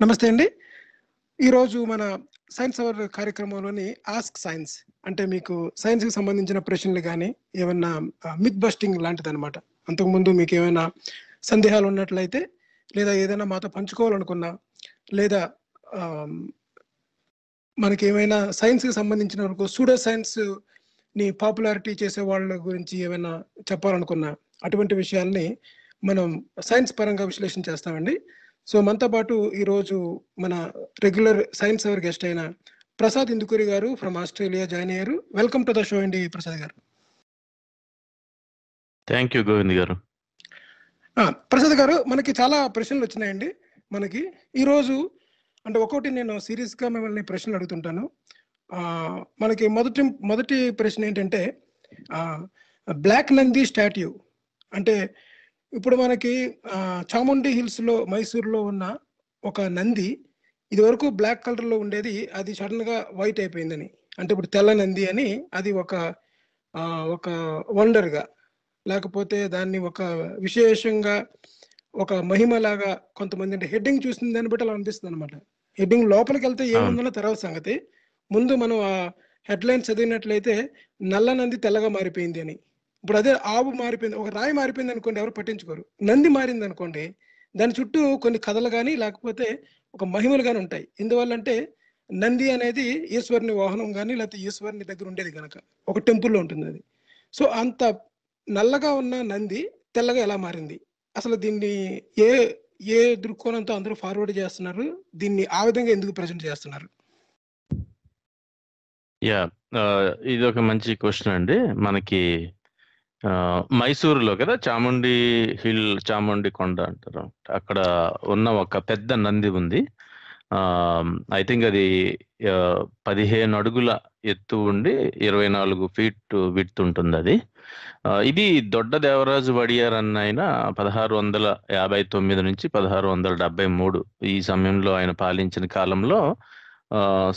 నమస్తే అండి. ఈరోజు మన సైన్స్ అవర్ కార్యక్రమంలోని ఆస్క్ సైన్స్ అంటే మీకు సైన్స్కి సంబంధించిన ప్రశ్నలు కానీ ఏమన్నా మిత్ బస్టింగ్ లాంటిది అనమాట అంతకుముందు మీకు ఏమైనా సందేహాలు ఉన్నట్లయితే లేదా ఏదైనా మాతో పంచుకోవాలనుకున్నా లేదా మనకి ఏమైనా సైన్స్కి సంబంధించిన వరకు సూడో సైన్స్ని పాపులారిటీ చేసే వాళ్ళ గురించి ఏమైనా చెప్పాలనుకున్నా అటువంటి విషయాల్ని మనం సైన్స్ పరంగా విశ్లేషణ చేస్తామండి. సో మనతో పాటు ఈరోజు మన రెగ్యులర్ సైన్స్ అవర్ గెస్ట్ అయిన Prasad Indukuri garu from Australia join అయ్యారు. వెల్కమ్ టు ద షో అండి ప్రసాద్ గారు. థ్యాంక్ యూ గోవింద్ గారు. ప్రసాద్ గారు మనకి చాలా ప్రశ్నలు వచ్చినాయండి మనకి. ఈరోజు అంటే ఒక్కొక్కటి నేను సీరియస్గా మిమ్మల్ని ప్రశ్నలు అడుగుతుంటాను. మనకి మొదటి మొదటి ప్రశ్న ఏంటంటే బ్లాక్ నంది స్టాట్యూ అంటే ఇప్పుడు మనకి చాముండి హిల్స్లో మైసూర్లో ఉన్న ఒక నంది ఇది వరకు బ్లాక్ కలర్లో ఉండేది. అది సడన్గా వైట్ అయిపోయిందని. అంటే ఇప్పుడు తెల్ల నంది అని అది ఒక ఒక వండర్గా లేకపోతే దాన్ని ఒక విశేషంగా ఒక మహిమలాగా కొంతమంది అంటే హెడ్డింగ్ చూసిన దాన్ని బట్టి అలా అనిపిస్తుంది అనమాట హెడ్డింగ్ లోపలికి వెళ్తే ఏముందన్న తర్వాత సంగతి. ముందు మనం ఆ హెడ్లైన్ చదివినట్లయితే నల్ల నంది తెల్లగా మారిపోయింది అని. ఇప్పుడు అదే ఆవు మారిపోయింది. ఒక రాయి మారిపోయింది అనుకోండి ఎవరు పట్టించుకోరు. నంది మారింది అనుకోండి దాని చుట్టూ కొన్ని కథలు కానీ లేకపోతే ఒక మహిమలు కానీ ఉంటాయి. ఎందువల్ల అంటే నంది అనేది ఈశ్వరుని వాహనం కానీ లేకపోతే ఈశ్వరుని దగ్గర ఉండేది కనుక ఒక టెంపుల్లో ఉంటుంది అది. సో అంత నల్లగా ఉన్న నంది తెల్లగా ఎలా మారింది? అసలు దీన్ని ఏ ఏ దృక్కోణంతో అందరూ ఫార్వర్డ్ చేస్తున్నారు? దీన్ని ఆ విధంగా ఎందుకు ప్రజెంట్ చేస్తున్నారు? యా uh, ఇది ఒక మంచి క్వశ్చన్ అండి. మనకి మైసూరులో కదా చాముండి హిల్ చాముండి కొండ అంటారు. అక్కడ ఉన్న ఒక పెద్ద నంది ఉంది. ఐ థింక్ అది పదిహేను అడుగుల ఎత్తు ఉండి ఇరవై నాలుగు ఫీట్ విడ్త్ ఉంటుంది అది. ఇది దొడ్డ దేవరాజు వడియార్ అన్న ఆయన పదహారు వందల యాభై తొమ్మిది నుంచి పదహారు వందల డెబ్బై మూడు ఈ సమయంలో ఆయన పాలించిన కాలంలో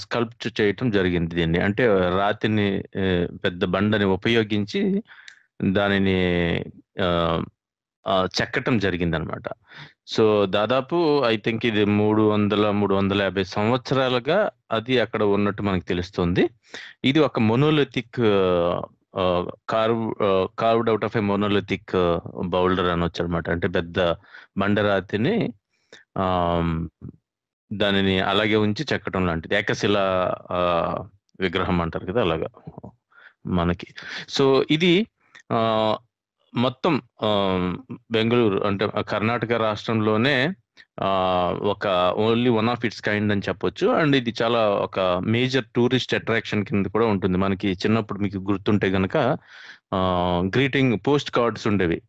స్కల్ప్ట్ చేయటం జరిగింది దీన్ని. అంటే రాతిని పెద్ద బండని ఉపయోగించి దానిని చెక్కటం జరిగింది అనమాట సో దాదాపు ఐ థింక్ ఇది మూడు వందల మూడు వందల యాభై సంవత్సరాలుగా అది అక్కడ ఉన్నట్టు మనకు తెలుస్తుంది. ఇది ఒక monolithic carve carved out of a monolithic boulder అనొచ్చు అనమాట అంటే పెద్ద బండరాతిని దానిని అలాగే ఉంచి చెక్కటం లాంటిది. ఏకశిల విగ్రహం అంటారు కదా అలాగా మనకి. సో ఇది మొత్తం బెంగళూరు అంటే కర్ణాటక రాష్ట్రంలోనే ఒక only one of its kind అని చెప్పొచ్చు. అండ్ ఇది చాలా ఒక మేజర్ టూరిస్ట్ అట్రాక్షన్ కింద కూడా ఉంటుంది. మనకి చిన్నప్పుడు మీకు గుర్తుంటే గనక గ్రీటింగ్ పోస్ట్ కార్డ్స్ ఉండేవి.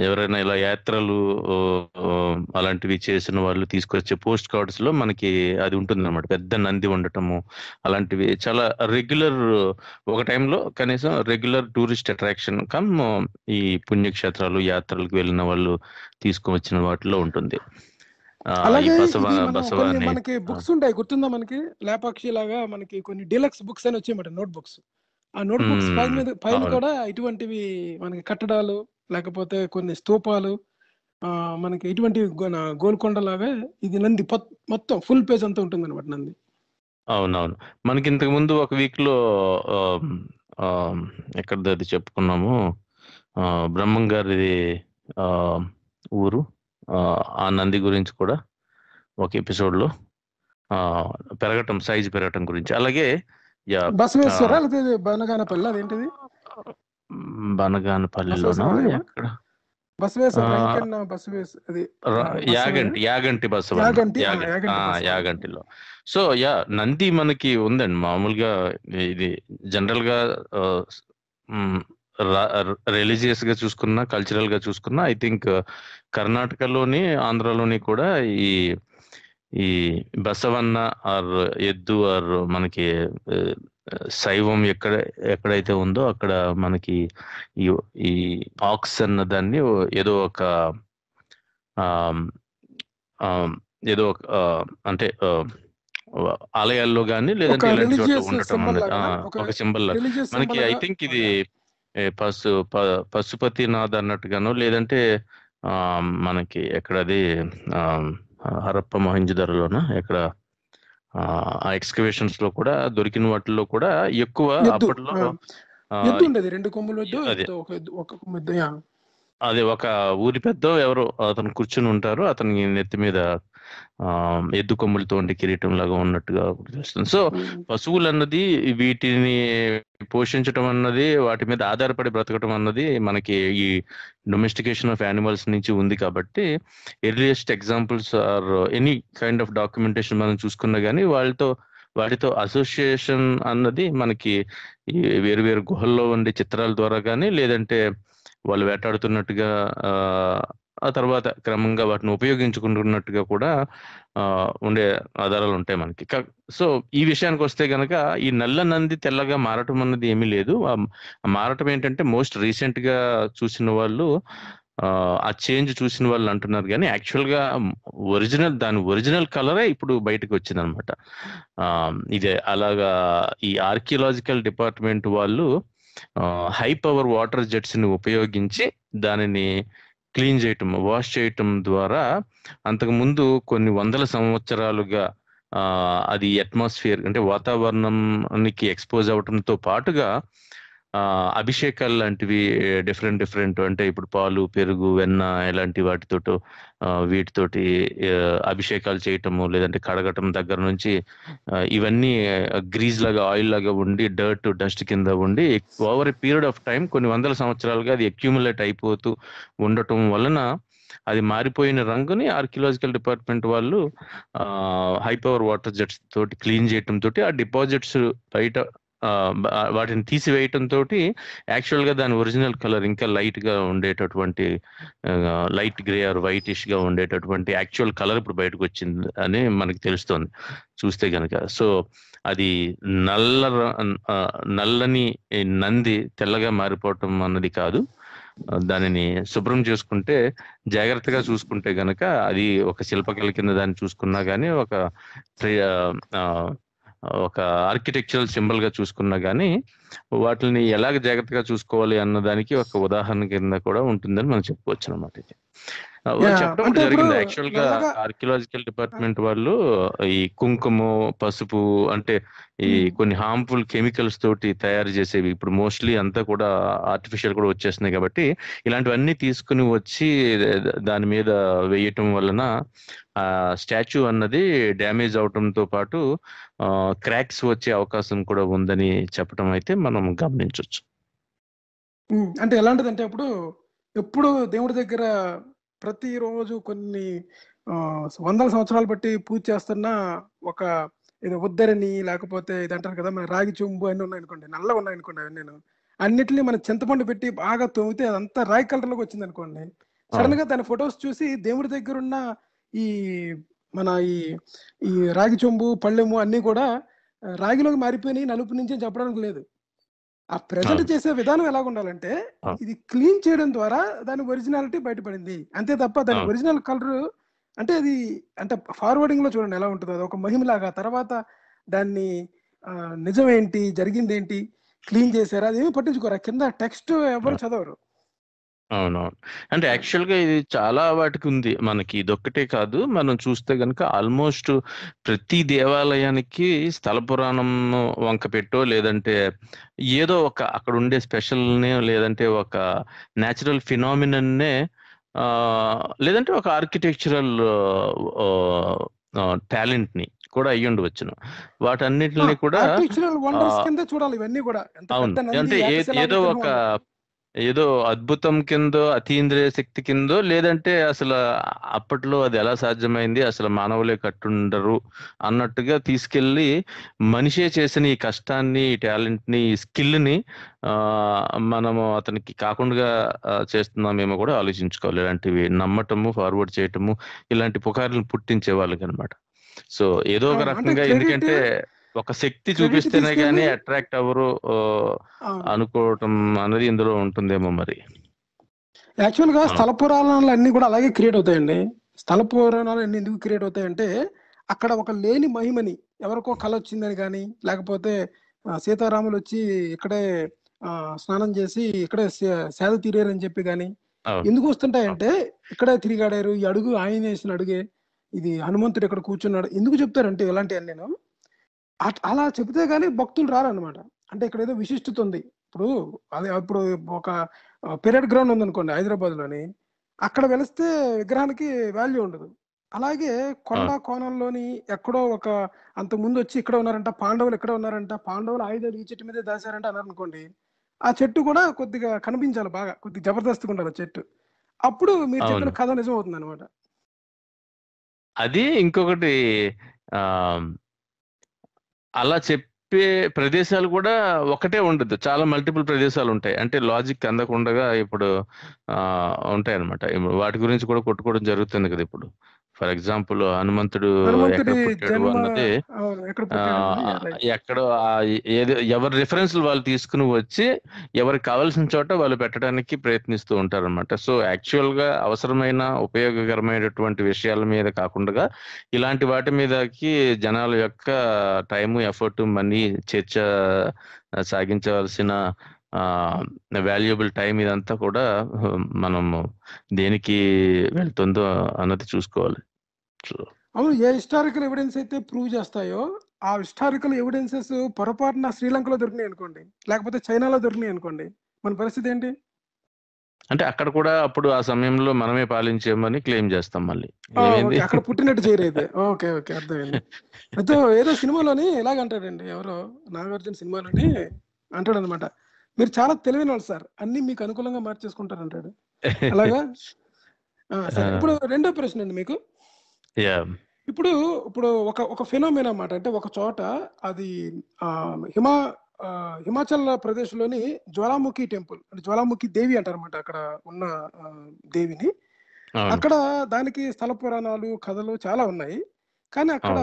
ఎవరైనా ఇలా యాత్రలు అలాంటివి చేసిన వాళ్ళు తీసుకొచ్చే పోస్ట్ కార్డ్స్లో మనకి అది ఉంటుంది అనమాట పెద్ద నంది ఉండటము అలాంటివి చాలా రెగ్యులర్ ఒక టైంలో కనీసం రెగ్యులర్ టూరిస్ట్ అట్రాక్షన్ కమ్ ఈ పుణ్యక్షేత్రాలు యాత్రలకు వెళ్ళిన వాళ్ళు తీసుకువచ్చిన వాటిలో ఉంటుంది. మనకి బుక్స్ ఉంటాయి. గుర్తుందా మనకి? లేపాక్షి లాగా మనకి కొన్ని డీలక్స్ బుక్స్ అని వచ్చాయన్నమాట నోట్ బుక్స్ ఆ నోట్ బుక్స్ పైన. మీద పైన. కూడా ఇటువంటివి మనకి కట్టడాలు లేకపోతే కొన్ని స్తూపాలు మనకి ఇటువంటి గోల్కొండ లాగా ఇది నంది మొత్తం ఫుల్ పేజ్ అంతా ఉంటుంది అనమాట నంది అవునవును మనకి ఇంతకు ముందు ఒక వీక్లో ఎక్కడిది అది చెప్పుకున్నాము బ్రహ్మం గారిది ఆ, ఊరు ఆ, నంది గురించి కూడా ఒక ఎపిసోడ్లో ఆ, పెరగటం సైజు పెరగటం గురించి అలాగే బసవేశ్వర ఆ, లేకపోతే బనగానపల్లి అదేంటిది? బనగానపల్లిలోనా? ఎక్కడ? యాగంటి యాగంటి యాగంటిలో. సో యా నంది మనకి ఉందండి. మామూలుగా ఇది జనరల్గా రిలీజియస్గా చూసుకున్నా కల్చరల్గా చూసుకున్నా ఐ థింక్ కర్ణాటకలోని ఆంధ్రలోని కూడా ఈ ఈ బసవన్న ఆర్ ఎద్దు ఆర్ మనకి శైవం ఎక్కడ ఎక్కడైతే ఉందో అక్కడ మనకి ఈ ఈ ఆక్స్ అన్న దాన్ని ఏదో ఒక ఏదో ఒక అంటే ఆలయాల్లో కానీ లేదంటే ఇలాంటి చోట్ల ఉండటం? ఒక సింబల్ మనకి ఐ థింక్ ఇది పశు పశుపతినాథ్ అన్నట్టుగాను లేదంటే ఆ మనకి ఎక్కడది ఆ హరప్ప మొహంజదారోన ఎక్కడ ఆ ఎక్స్కవేషన్స్లో కూడా దొరికిన వాటిల్లో కూడా ఎక్కువ అప్పట్లో ఉండేది. రెండు కొమ్ములు అదే. ఒక ఊరి పెద్ద ఎవరో అతను కూర్చుని ఉంటారు. అతని నెత్తి మీద ఎద్దు కొమ్ములతో ఉండే కిరీటం లాగా ఉన్నట్టుగా తెలుస్తుంది సో. పశువులు అన్నది వీటిని పోషించటం అన్నది వాటి మీద ఆధారపడి బ్రతకటం అన్నది మనకి ఈ డొమెస్టికేషన్ ఆఫ్ యానిమల్స్ నుంచి ఉంది కాబట్టి earliest examples or any kind of documentation మనం చూసుకున్నా కానీ వాళ్ళతో వాటితో అసోసియేషన్ అన్నది మనకి ఈ వేరు వేరు గుహల్లో ఉండే చిత్రాల ద్వారా కానీ లేదంటే వాళ్ళు వేటాడుతున్నట్టుగా ఆ, తర్వాత క్రమంగా వాటిని ఉపయోగించుకుంటున్నట్టుగా కూడా ఉండే ఆధారాలు ఉంటాయి మనకి. సో ఈ విషయానికి వస్తే గనక ఈ నల్ల నంది తెల్లగా మారటం అన్నది ఏమీ లేదు. మారటం ఏంటంటే మోస్ట్ రీసెంట్గా చూసిన వాళ్ళు ఆ, ఆ చేంజ్ చూసిన వాళ్ళు అంటున్నారు కానీ యాక్చువల్గా ఒరిజినల్ దాని ఒరిజినల్ కలరే ఇప్పుడు బయటకు వచ్చింది అనమాట ఇదే అలాగా ఈ ఆర్కియలాజికల్ డిపార్ట్మెంట్ వాళ్ళు హై పవర్ వాటర్ జెట్స్ని ఉపయోగించి దానిని క్లీన్ చేయటం వాష్ చేయటం ద్వారా అంతకు ముందు కొన్ని వందల సంవత్సరాలుగా అది అట్మాస్ఫియర్ అంటే వాతావరణానికి ఎక్స్పోజ్ అవటంతో పాటుగా అభిషేకాలు లాంటివి డిఫరెంట్ డిఫరెంట్ అంటే ఇప్పుడు పాలు పెరుగు వెన్న ఇలాంటి వాటితో వీటితోటి అభిషేకాలు చేయటము లేదంటే కడగటం దగ్గర నుంచి ఇవన్నీ గ్రీజ్ లాగా ఆయిల్ లాగా ఉండి డర్ట్ డస్ట్ కింద ఉండి over a period of time కొన్ని వందల సంవత్సరాలుగా అది అక్యూములేట్ అయిపోతూ ఉండటం వలన అది మారిపోయిన రంగుని ఆర్కియలాజికల్ డిపార్ట్మెంట్ వాళ్ళు హై పవర్ వాటర్ జెట్స్ తోటి క్లీన్ చేయటం తోటి ఆ డిపాజిట్స్ బయట వాటిని తీసివేయటంతో యాక్చువల్గా దాని ఒరిజినల్ కలర్ ఇంకా లైట్గా ఉండేటటువంటి లైట్ గ్రే ఆర్ వైటిష్గా ఉండేటటువంటి యాక్చువల్ కలర్ ఇప్పుడు బయటకు వచ్చింది అని మనకి తెలుస్తోంది. చూస్తే కనుక సో అది నల్ల నల్లని నంది తెల్లగా మారిపోవటం అన్నది కాదు. దానిని శుభ్రం చేసుకుంటే జాగ్రత్తగా చూసుకుంటే గనక అది ఒక శిల్పకళ కింద దాన్ని చూసుకున్నా కానీ ఒక ఒక ఆర్కిటెక్చరల్ సింబల్గా చూసుకున్నా కానీ వాటిని ఎలాగ జాగ్రత్తగా చూసుకోవాలి అన్న దానికి ఒక ఉదాహరణ కింద కూడా ఉంటుందని మనం చెప్పుకోవచ్చు అనమాట ఇది చెప్పడం జరిగింది. ఇప్పుడు యాక్చువల్గా ఆర్కియలాజికల్ డిపార్ట్మెంట్ వాళ్ళు ఈ కుంకుమ పసుపు అంటే ఈ. కొన్ని హార్మ్ఫుల్ కెమికల్స్ తోటి తయారు చేసేవి. ఇప్పుడు మోస్ట్లీ అంతా కూడా ఆర్టిఫిషియల్ కూడా వచ్చేస్తున్నాయి కాబట్టి ఇలాంటివన్నీ తీసుకుని వచ్చి దాని మీద వేయటం వలన ఆ స్టాచ్యూ అన్నది డ్యామేజ్ అవటంతో పాటు క్రాక్స్ వచ్చే అవకాశం కూడా ఉందని చెప్పడం అయితే మనం గమనించవచ్చు అంటే ఎలాంటిదంటే అప్పుడు ఎప్పుడు దేవుడి దగ్గర ప్రతిరోజు కొన్ని వందల సంవత్సరాలు బట్టి పూజ చేస్తున్న ఒక ఇది ఉద్దరిని లేకపోతే ఇది అంటారు కదా మన రాగి చెంబు అన్ని ఉన్నాయి అనుకోండి నల్లగా ఉన్నాయి అనుకోండి అవి నేను. అన్నిటిని మన చింతపండు పెట్టి బాగా తోమితే అదంతా రాగి కలర్లోకి వచ్చింది అనుకోండి సడన్గా దాని ఫొటోస్ చూసి దేవుడి దగ్గర ఉన్న ఈ మన ఈ ఈ రాగి చెంబు పళ్ళెము అన్ని కూడా రాగిలోకి మారిపోయినాయి నలుపు నుంచి చెప్పడానికి లేదు. ఆ ప్రజెంట్. చేసే విధానం ఎలాగ ఉండాలంటే. ఇది క్లీన్ చేయడం ద్వారా దాని ఒరిజినాలిటీ బయటపడింది అంతే తప్ప దాని. ఒరిజినల్ కలర్ అంటే అది అంటే ఫార్వర్డింగ్లో చూడండి ఎలా ఉంటుందో అది ఒక మహిమలాగా తర్వాత దాన్ని ఆ, నిజం ఏంటి జరిగింది ఏంటి క్లీన్ చేశారు అది ఏమి పట్టించుకోరు కింద టెక్స్ట్ ఎవరు చదవరు అవునవును. అంటే యాక్చువల్గా ఇది చాలా వాటికి ఉంది మనకి ఇదొక్కటే కాదు. మనం చూస్తే గనుక ఆల్మోస్ట్ ప్రతి దేవాలయానికి స్థల పురాణం వంక పెట్టో లేదంటే ఏదో ఒక అక్కడ ఉండే స్పెషల్ నే లేదంటే ఒక న్యాచురల్ ఫినామినన్నే లేదంటే ఒక ఆర్కిటెక్చరల్ టాలెంట్ని కూడా అయ్యి ఉండవచ్చును వాటన్నిటిని కూడా వండర్స్ కింద చూడాలి ఇవన్నీ ఎంత అవును. పెద్ద నంది అంటే ఏ- ఏదో ఒక. ఏదో అద్భుతం కిందో అతీంద్రియ శక్తి కిందో లేదంటే అసలు అప్పట్లో అది ఎలా సాధ్యమైంది అసలు మానవులే కట్టుండరు అన్నట్టుగా తీసుకెళ్ళి మనిషే చేసిన ఈ కష్టాన్ని ఈ టాలెంట్ని ఈ స్కిల్ని ఆ మనము అతనికి కాకుండా చేస్తున్నామేమో కూడా ఆలోచించుకోవాలి. ఇలాంటివి నమ్మటము ఫార్వర్డ్ చేయటము ఇలాంటి పుకార్లను పుట్టించే వాళ్ళకి అనమాట సో ఏదో ఒక రకంగా ఎందుకంటే ఒక శక్తి చూపిస్తేనే కానీ అట్రాక్ట్ అవ్వరు. అనుకోవటం అనేది ఇందులో ఉంటుందేమో మరి. యాక్చువల్గా. స్థల పురాణాలు అన్ని కూడా అలాగే క్రియేట్ అవుతాయండి. స్థల పురాణాలు అన్ని ఎందుకు క్రియేట్ అవుతాయంటే అక్కడ ఒక లేని మహిమని ఎవరికో కళ వచ్చిందని కానీ లేకపోతే సీతారాములు వచ్చి ఇక్కడే స్నానం చేసి ఇక్కడే సేద తీరారని చెప్పి కానీ ఎందుకు వస్తుంటాయంటే ఇక్కడే తిరిగాడారు ఈ అడుగు ఆయన వేసిన అడుగే ఇది హనుమంతుడు ఇక్కడ కూర్చున్నాడు ఎందుకు చెప్తారంటే ఇలాంటివన్నీ నేను. అలా చెబితే గానీ భక్తులు రారన్నమాట. అంటే ఇక్కడ ఏదో విశిష్టత ఉంది. ఇప్పుడు అదే ఇప్పుడు ఒక పీరియడ్ గ్రౌండ్ ఉందనుకోండి హైదరాబాద్లోని అక్కడ వెలిస్తే విగ్రహానికి వాల్యూ ఉండదు. అలాగే కొండ కోణంలోని ఎక్కడో ఒక అంత ముందు వచ్చి ఇక్కడ ఉన్నారంట పాండవులు ఇక్కడ ఉన్నారంట పాండవులు ఆయుధాలు ఈ చెట్టు మీదే అన్నారు అనుకోండి ఆ చెట్టు కూడా కొద్దిగా కనిపించాలి బాగా కొద్దిగా జబర్దస్త్గా ఉండాలి ఆ చెట్టు. అప్పుడు మీరు చెప్పిన. కథ నిజం అవుతుంది అనమాట అది ఇంకొకటి ఆ అలా చెప్పే ప్రదేశాలు కూడా ఒకటే ఉండదు. చాలా మల్టిపుల్ ప్రదేశాలు ఉంటాయి. అంటే లాజిక్ అందకుండా ఇప్పుడు ఆ ఉంటాయి అనమాట వాటి గురించి కూడా కొట్టుకోవడం జరుగుతుంది కదా ఇప్పుడు. ఫర్ ఎగ్జాంపుల్ హనుమంతుడు ఎక్కడ పుట్టాడు అన్నది ఏది ఎవరి రిఫరెన్స్లు వాళ్ళు తీసుకుని వచ్చి ఎవరికి కావాల్సిన చోట వాళ్ళు పెట్టడానికి ప్రయత్నిస్తూ ఉంటారన్నమాట. సో యాక్చువల్గా అవసరమైన ఉపయోగకరమైనటువంటి విషయాల మీద కాకుండా ఇలాంటి వాటి మీదకి జనాల యొక్క టైము ఎఫర్ట్ మనీ చర్చ సాగించవలసిన వాల్యుబుల్ టైం ఇదంతా కూడా మనము దేనికి వెళ్తుందో అన్నది చూసుకోవాలి. అవును ఏ హిస్టారికల్ ఎవిడెన్స్ అయితే ప్రూవ్ చేస్తాయో ఆ హిస్టారికల్ ఎవిడెన్సెస్ పొరపాటున శ్రీలంకలో దొరికినాయి అనుకోండి లేకపోతే చైనాలో దొరికినాయి అనుకోండి మన పరిస్థితి ఏంటి? అంటే అక్కడ కూడా అప్పుడు ఆ సమయంలో మనమే పాలించామని క్లెయిమ్ చేస్తాం మళ్ళీ. అక్కడ పుట్టినట్టు చేయరైతే ఓకే ఓకే అర్థమైంది. అయితే ఏదో సినిమాలోని ఎలాగ అంటాడండి ఎవరో నాగార్జున సినిమాలోని అంటాడు అనమాట మీరు చాలా తెలివైన వాళ్ళు సార్. అన్ని మీకు అనుకూలంగా మార్చేసుకుంటారు అంటాడు. అలాగా? ఇప్పుడు రెండో ప్రశ్న అండి మీకు. ఇప్పుడు ఇప్పుడు ఒక ఒక ఫినోమినా అన్నమాట అంటే ఒక చోట అది హిమా హిమాచల్ ప్రదేశ్లోని జ్వాలాముఖి టెంపుల్ అంటే జ్వాలాముఖి దేవి అంటారన్నమాట అక్కడ ఉన్న దేవిని. అక్కడ దానికి స్థల పురాణాలు కథలు చాలా ఉన్నాయి. కానీ అక్కడ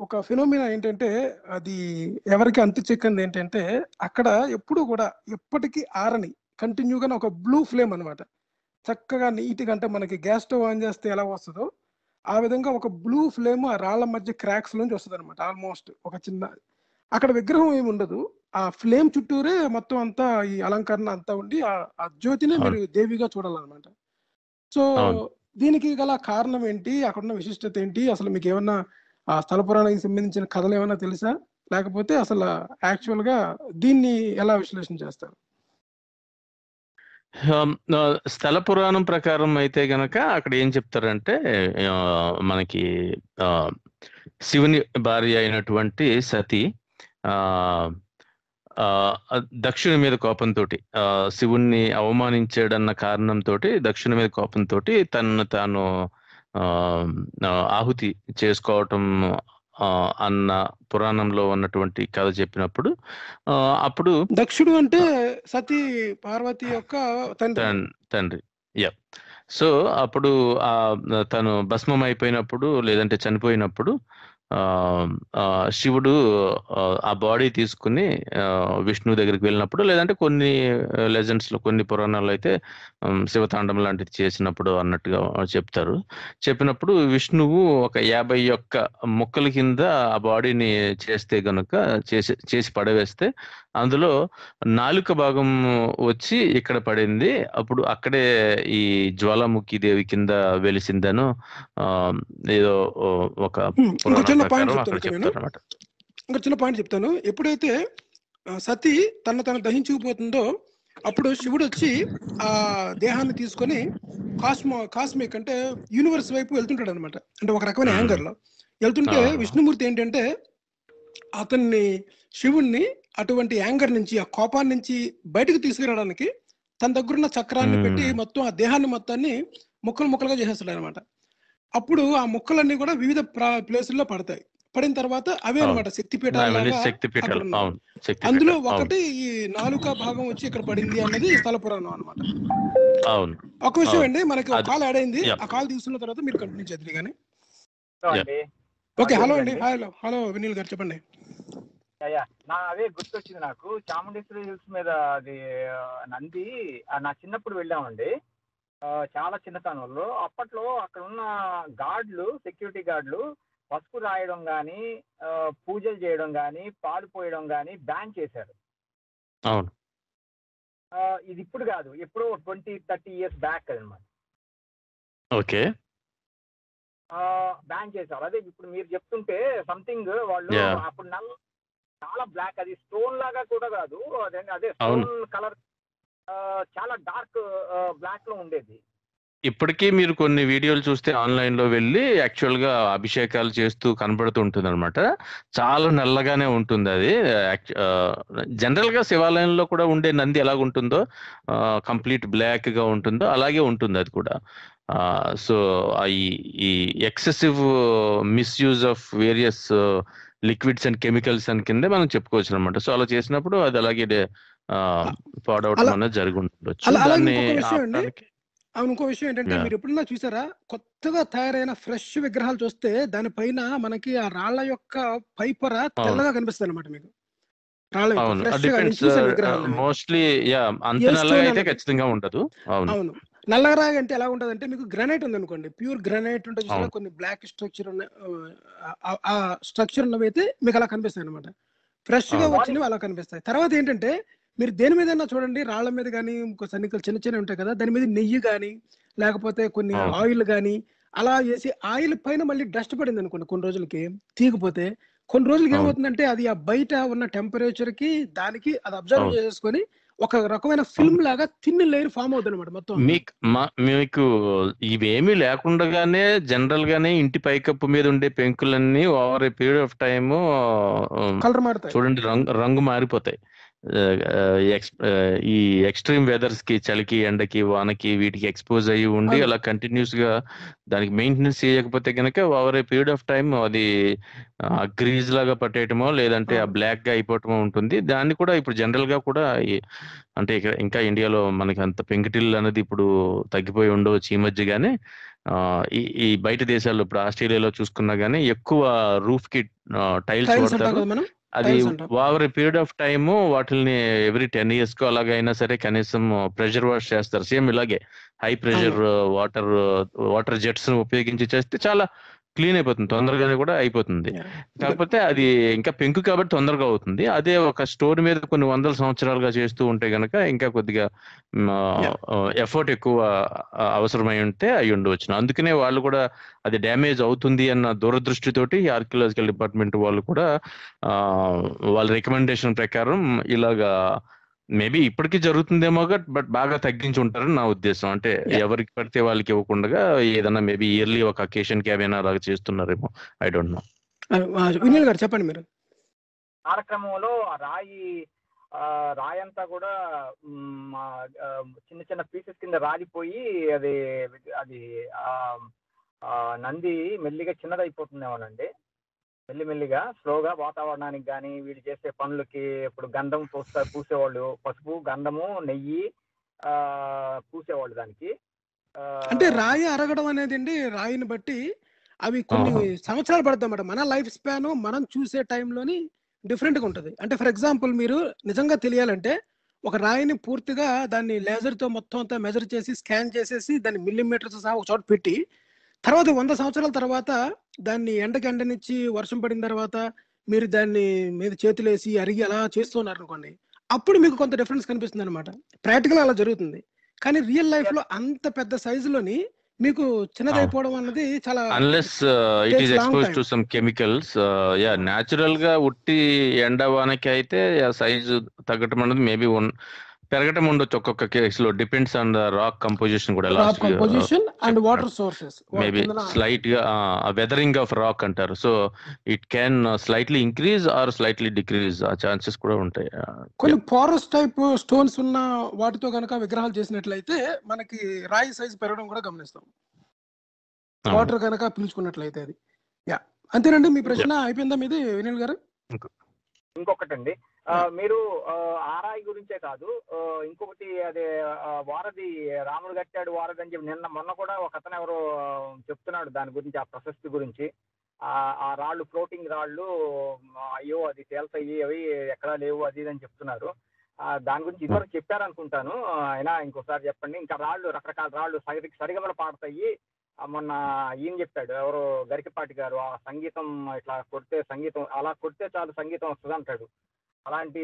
ఒక ఫినోమినా ఏంటంటే అది ఎవరికి అంతు చెక్కింది ఏంటంటే అక్కడ ఎప్పుడు కూడా ఎప్పటికీ ఆరని కంటిన్యూగా ఒక బ్లూ ఫ్లేమ్ అన్నమాట. చక్కగా నీట్గా అంటే మనకి గ్యాస్ స్టవ్ ఆన్ చేస్తే ఎలా వస్తుందో ఆ విధంగా ఒక బ్లూ ఫ్లేమ్ ఆ రాళ్ళ మధ్య క్రాక్స్ నుంచి వస్తుంది అనమాట ఆల్మోస్ట్ ఒక చిన్న. అక్కడ విగ్రహం ఏమి ఉండదు. ఆ ఫ్లేమ్ చుట్టూరే మొత్తం అంతా ఈ అలంకరణ అంతా ఉండి ఆ- ఆ జ్యోతిని మీరు దేవిగా చూడాలన్నమాట. సో అవును. దీనికి గల కారణం ఏంటి? అక్కడ ఉన్న విశిష్టత ఏంటి? అసలు మీకు ఏమన్నా ఆ స్థల పురాణానికి సంబంధించిన కథలు ఏమైనా తెలుసా? లేకపోతే అసలు యాక్చువల్గా దీన్ని ఎలా విశ్లేషణ చేస్తారు? స్థల పురాణం ప్రకారం అయితే గనక అక్కడ ఏం చెప్తారంటే మనకి శివుని భార్య అయినటువంటి సతి ఆ ఆ, దక్షుని మీద కోపంతో శివుణ్ణి అవమానించాడన్న కారణంతో దక్షుని మీద కోపంతో తనను తాను ఆహుతి చేసుకోవటం అన్న పురాణంలో ఉన్నటువంటి కథ చెప్పినప్పుడు అప్పుడు దక్షుడు అంటే సతీ పార్వతి యొక్క తండ్రి. యా సో అప్పుడు ఆ తను భస్మం అయిపోయినప్పుడు లేదంటే చనిపోయినప్పుడు శివుడు ఆ, బాడీ తీసుకుని విష్ణు విష్ణువు దగ్గరికి వెళ్ళినప్పుడు లేదంటే కొన్ని లెజెండ్స్లో కొన్ని పురాణాలు అయితే శివతాండం లాంటిది చేసినప్పుడు అన్నట్టుగా చెప్తారు. చెప్పినప్పుడు విష్ణువు ఒక యాభై ఒక్క ముక్కల కింద ఆ బాడీని చేస్తే గనుక చేసి చేసి పడవేస్తే అందులో నాలుక భాగం వచ్చి ఇక్కడ పడింది. అప్పుడు అక్కడే ఈ జ్వాలాముఖి దేవి కింద వెలిసిందను. ఏదో ఒక చిన్న పాయింట్ చెప్తాను ఇంకో చిన్న పాయింట్ చెప్తాను. ఎప్పుడైతే సతి తన తను దహించుకుపోతుందో అప్పుడు శివుడు వచ్చి ఆ దేహాన్ని తీసుకొని కాస్మో కాస్మిక్ అంటే యూనివర్స్ వైపు వెళ్తుంటాడు అనమాట అంటే ఒక రకమైన. యాంగర్లో వెళ్తుంటే. విష్ణుమూర్తి ఏంటంటే అతన్ని శివుణ్ణి అటువంటి యాంగర్ నుంచి ఆ కోపాన్ని నుంచి బయటకు తీసుకురావడానికి తన దగ్గరున్న చక్రాన్ని. పెట్టి మొత్తం ఆ దేహాన్ని మొత్తాన్ని ముక్కలు ముక్కలుగా చేసేస్తాడు అనమాట అప్పుడు ఆ ముక్కలన్నీ కూడా వివిధ ప్లేసుల్లో పడతాయి పడిన తర్వాత అవే. అనమాట శక్తి పీఠాలు అవన్నీ లాగా శక్తి పీఠాలు అక్కడ ఉన్నాయి. అవును శక్తి అందులో ఒకటి ఈ నాలుక భాగం వచ్చి ఇక్కడ పడింది అన్నది స్థల పురాణం అనమాట అవును. ఒక విషయం. అండి మనకి ఒక అది- కాల్ యాడ్ అయింది. ఆ కాల్ తీసుకున్న తర్వాత మీరు కంటిన్యూ చేద్దరు కానీ. ఓకే హలో అదే అండి. హలో. హలో వినీల్ గారు చెప్పండి. అయ్యా నా అవే గుర్తొచ్చింది నాకు. చాముండేశ్వరి హిల్స్ మీద అది నంది ఆ, నా చిన్నప్పుడు వెళ్ళామండి. ఆ, చాలా చిన్నతనంలో. అప్పట్లో అక్కడ ఉన్న గార్డులు సెక్యూరిటీ గార్డులు పసుపు రాయడం కానీ పూజలు చేయడం కానీ పాలు పోయడం కానీ బ్యాన్ చేశారు. అవును. ఇది ఇప్పుడు కాదు. ఎప్పుడో ట్వంటీ థర్టీ ఇయర్స్ బ్యాక్ అనమాట ఓకే. బ్యాన్ చేశారు. అదే ఇప్పుడు మీరు చెప్తుంటే సంథింగ్ వాళ్ళు. అప్పుడు నల్ల చాలా బ్లాక్ అది స్టోన్ లాగా కూడా కాదు. అదే. స్టోన్ కలర్ చాలా డార్క్ బ్లాక్లో ఉండేది. ఇప్పటికీ మీరు కొన్ని వీడియోలు చూస్తే ఆన్లైన్లో వెళ్ళి యాక్చువల్గా అభిషేకాలు చేస్తూ కనబడుతూ ఉంటుంది అనమాట చాలా నల్లగానే ఉంటుంది అది. జనరల్గా శివాలయంలో కూడా ఉండే నంది ఎలాగ ఉంటుందో కంప్లీట్ బ్లాక్గా ఉంటుందో అలాగే ఉంటుంది అది కూడా. సో ఈ ఈ excessive misuse of various liquids and chemicals అని కింద మనం చెప్పుకోవచ్చు అనమాట సో అలా చేసినప్పుడు అది అలాగే పాడవటం అలా- అనేది జరిగి ఉండొచ్చు దాన్ని అవును ఇంకో విషయం ఏంటంటే. మీరు ఎప్పుడన్నా చూసారా? కొత్తగా తయారైన ఫ్రెష్ విగ్రహాలు చూస్తే దానిపైన మనకి ఆ రాళ్ళ యొక్క పైపర తెల్లగా కనిపిస్తుంది అనమాట మీకు. మోస్ట్లీ యా అంత నల్లగా అయితే. ఖచ్చితంగా ఉండదు. అవును. అవును. నల్లరాయి అంటే ఎలా ఉంటది అంటే మీకు గ్రానైట్ ఉంది అనుకోండి ప్యూర్ గ్రానైట్ ఉంటుంది. కొన్ని బ్లాక్ స్ట్రక్చర్ ఉన్న ఆ, స్ట్రక్చర్ ఉన్నవి అయితే మీకు అలా కనిపిస్తాయి అనమాట ఫ్రెష్గా. వచ్చినవి అలా కనిపిస్తాయి. తర్వాత ఏంటంటే మీరు దేని మీద చూడండి రాళ్ళ మీద కానీ ఇంకో సన్నికలు చిన్న చిన్న ఉంటాయి కదా దాని మీద నెయ్యి కానీ లేకపోతే కొన్ని. ఆయిల్ కానీ అలా వేసి ఆయిల్ పైన మళ్ళీ డస్ట్ పడింది అనుకోండి కొన్ని రోజులకి తీగిపోతే కొన్ని రోజులకి. ఏమవుతుందంటే అది ఆ బయట ఉన్న టెంపరేచర్కి దానికి అది అబ్జర్వ్. చేసుకొని ఒక రకమైన ఫిల్మ్ లాగా తిన్ని లేయర్ ఫామ్ అవుతుంది అనమాట మొత్తం మీకు మీకు ఇవేమీ లేకుండానే జనరల్ గానే ఇంటి పైకప్పు మీద ఉండే పెంకులన్నీ over a period of time colour మారుతాయి చూడండి రంగు రంగు మారిపోతాయి ఈ ఎక్స్ట్రీమ్ వెదర్స్కి చలికి ఎండకి వానకి వీటికి ఎక్స్పోజ్ అయ్యి ఉండి. అలా కంటిన్యూస్గా దానికి మెయింటెనెన్స్ చేయకపోతే కనుక over a period of time అది గ్రీజ్ లాగా పట్టేయటమో లేదంటే ఆ. బ్లాక్గా అయిపోవటమో ఉంటుంది దాన్ని కూడా ఇప్పుడు జనరల్గా కూడా అంటే ఇక ఇండియాలో మనకి అంత పెంకుటిల్లు అనేది ఇప్పుడు తగ్గిపోయి ఉండవచ్చు ఈ మధ్య గానీ ఆ, ఈ బయట దేశాల్లో ఇప్పుడు ఆస్ట్రేలియాలో చూసుకున్నా గానీ ఎక్కువ రూఫ్కి టైల్స్ వాడతారు అది. ఓవర్ పీరియడ్ ఆఫ్ టైమ్ వాటిని ఎవ్రీ టెన్ ఇయర్స్కు అలాగైనా సరే కనీసం ప్రెషర్ వాష్ చేస్తారు సేమ్ ఇలాగే high pressure water water jets ఉపయోగించి చేస్తే చాలా క్లీన్ అయిపోతుంది తొందరగానే కూడా అయిపోతుంది. కాకపోతే అది ఇంకా పెంకు కాబట్టి తొందరగా అవుతుంది. అదే ఒక స్టోర్ మీద కొన్ని వందల సంవత్సరాలుగా చేస్తూ ఉంటే గనక ఇంకా కొద్దిగా ఎఫర్ట్ ఎక్కువ అవసరమై ఉంటే అయి ఉండవచ్చు అందుకనే వాళ్ళు కూడా అది డ్యామేజ్ అవుతుంది అన్న దూరదృష్టితోటి ఆర్కియలాజికల్ డిపార్ట్మెంట్ వాళ్ళు కూడా వాళ్ళ రికమెండేషన్ ప్రకారం ఇలాగా మేబీ ఇప్పటికీ జరుగుతుందేమో బట్ బాగా తగ్గించి ఉంటారని నా ఉద్దేశం. అంటే. ఎవరికి పడితే వాళ్ళకి ఇవ్వకుండా ఏదైనా మేబీ ఇయర్లీ ఒక అకేషన్కి ఏమైనా అలాగా చేస్తున్నారేమో I don't know. Vineel garu చెప్పండి మీరు. కార్యక్రమంలో ఆ రాయి ఆ, రాయి అంతా కూడా చిన్న చిన్న పీసెస్ కింద రాలిపోయి అది అది నంది మెల్లిగా చిన్నదైపోతుందేమోనండి. మెల్లిమెల్లిగా స్లోగా వాతావరణానికి కానీ వీడు చేసే పనులకి ఇప్పుడు గంధం పూస్తా పూసేవాళ్ళు. పసుపు గంధము నెయ్యి ఆ, పూసేవాళ్ళు దానికి. అంటే రాయి అరగడం అనేది అండి రాయిని బట్టి అవి కొన్ని. సంవత్సరాలు అన్నమాట. మన లైఫ్ స్పాన్ మనం చూసే టైంలోని డిఫరెంట్గా ఉంటది. అంటే ఫర్ ఎగ్జాంపుల్ మీరు నిజంగా తెలియాలంటే ఒక రాయిని పూర్తిగా దాన్ని లేజర్తో మొత్తం అంతా మెజర్ చేసి స్కాన్ చేసేసి దాన్ని మిల్లీమీటర్స్ సహా ఒక చోట పెట్టి తర్వాత వంద సంవత్సరాల తర్వాత దాన్ని ఎండకి ఎండనిచ్చి వర్షం పడిన తర్వాత మీరు దాన్ని మీద చేతులేసి అరిగి అలా చేస్తున్నారు అనుకోండి అప్పుడు మీకు కొంత డిఫరెన్స్ కనిపిస్తుంది అనమాట ప్రాక్టికల్ అలా జరుగుతుంది. కానీ రియల్ లైఫ్లో అంత పెద్ద సైజులోని మీకు చిన్నదైపోవడం అన్నది చాలా unless it is expose. To some chemicals yeah న్యాచురల్గా ఉట్టి ఎండవానకి అయితే సైజు తగ్గటం అనేది మేబీ పెరగటం ఉండొచ్చు ఒక్కొక్క కేసులో depends on the rock composition కూడా rock composition and. Water sources maybe స్లైట్గా weathering of rock అంటారు. So it can slightly increase or slightly decrease ఆ ఛాన్సెస్ కూడా ఉంటాయి కొన్ని పోరస్ టైప్ స్టోన్స్ ఉన్న వాటితో కనుక విగ్రహాలు చేసినట్లయితే మనకి రాయి సైజ్ పెరగడం కూడా గమనిస్తాం. వాటర్ కనుక పీల్చుకున్నట్లయితే అది. యా అంతేనండి మీ ప్రశ్న అయిపోయిందా మీది వినీల్ గారు? ఇంకొకటండి. మీరు ఆ, ఆరాయి గురించే కాదు ఇంకొకటి అదే వారధి రాముడు కట్టాడు వారధి అని చెప్పి నిన్న మొన్న కూడా ఒక అతను ఎవరో చెప్తున్నాడు దాని గురించి ఆ ప్రశస్తి గురించి. ఆ ఆ రాళ్ళు ఫ్లోటింగ్ రాళ్ళు అయ్యో అది తేల్తాయి అవి ఎక్కడా లేవు అది ఇది అని చెప్తున్నారు. దాని గురించి ఇదివరకు చెప్పారనుకుంటాను. అయినా ఇంకోసారి చెప్పండి. ఇంకా రాళ్ళు రకరకాల రాళ్ళు సరి సరిగమలు పాడతాయి. మొన్న ఈయన చెప్పాడు ఎవరో గరికపాటి గారు ఆ సంగీతం ఇట్లా కొడితే సంగీతం అలా కొడితే చాలు సంగీతం వస్తుంది అంటాడు. అలాంటి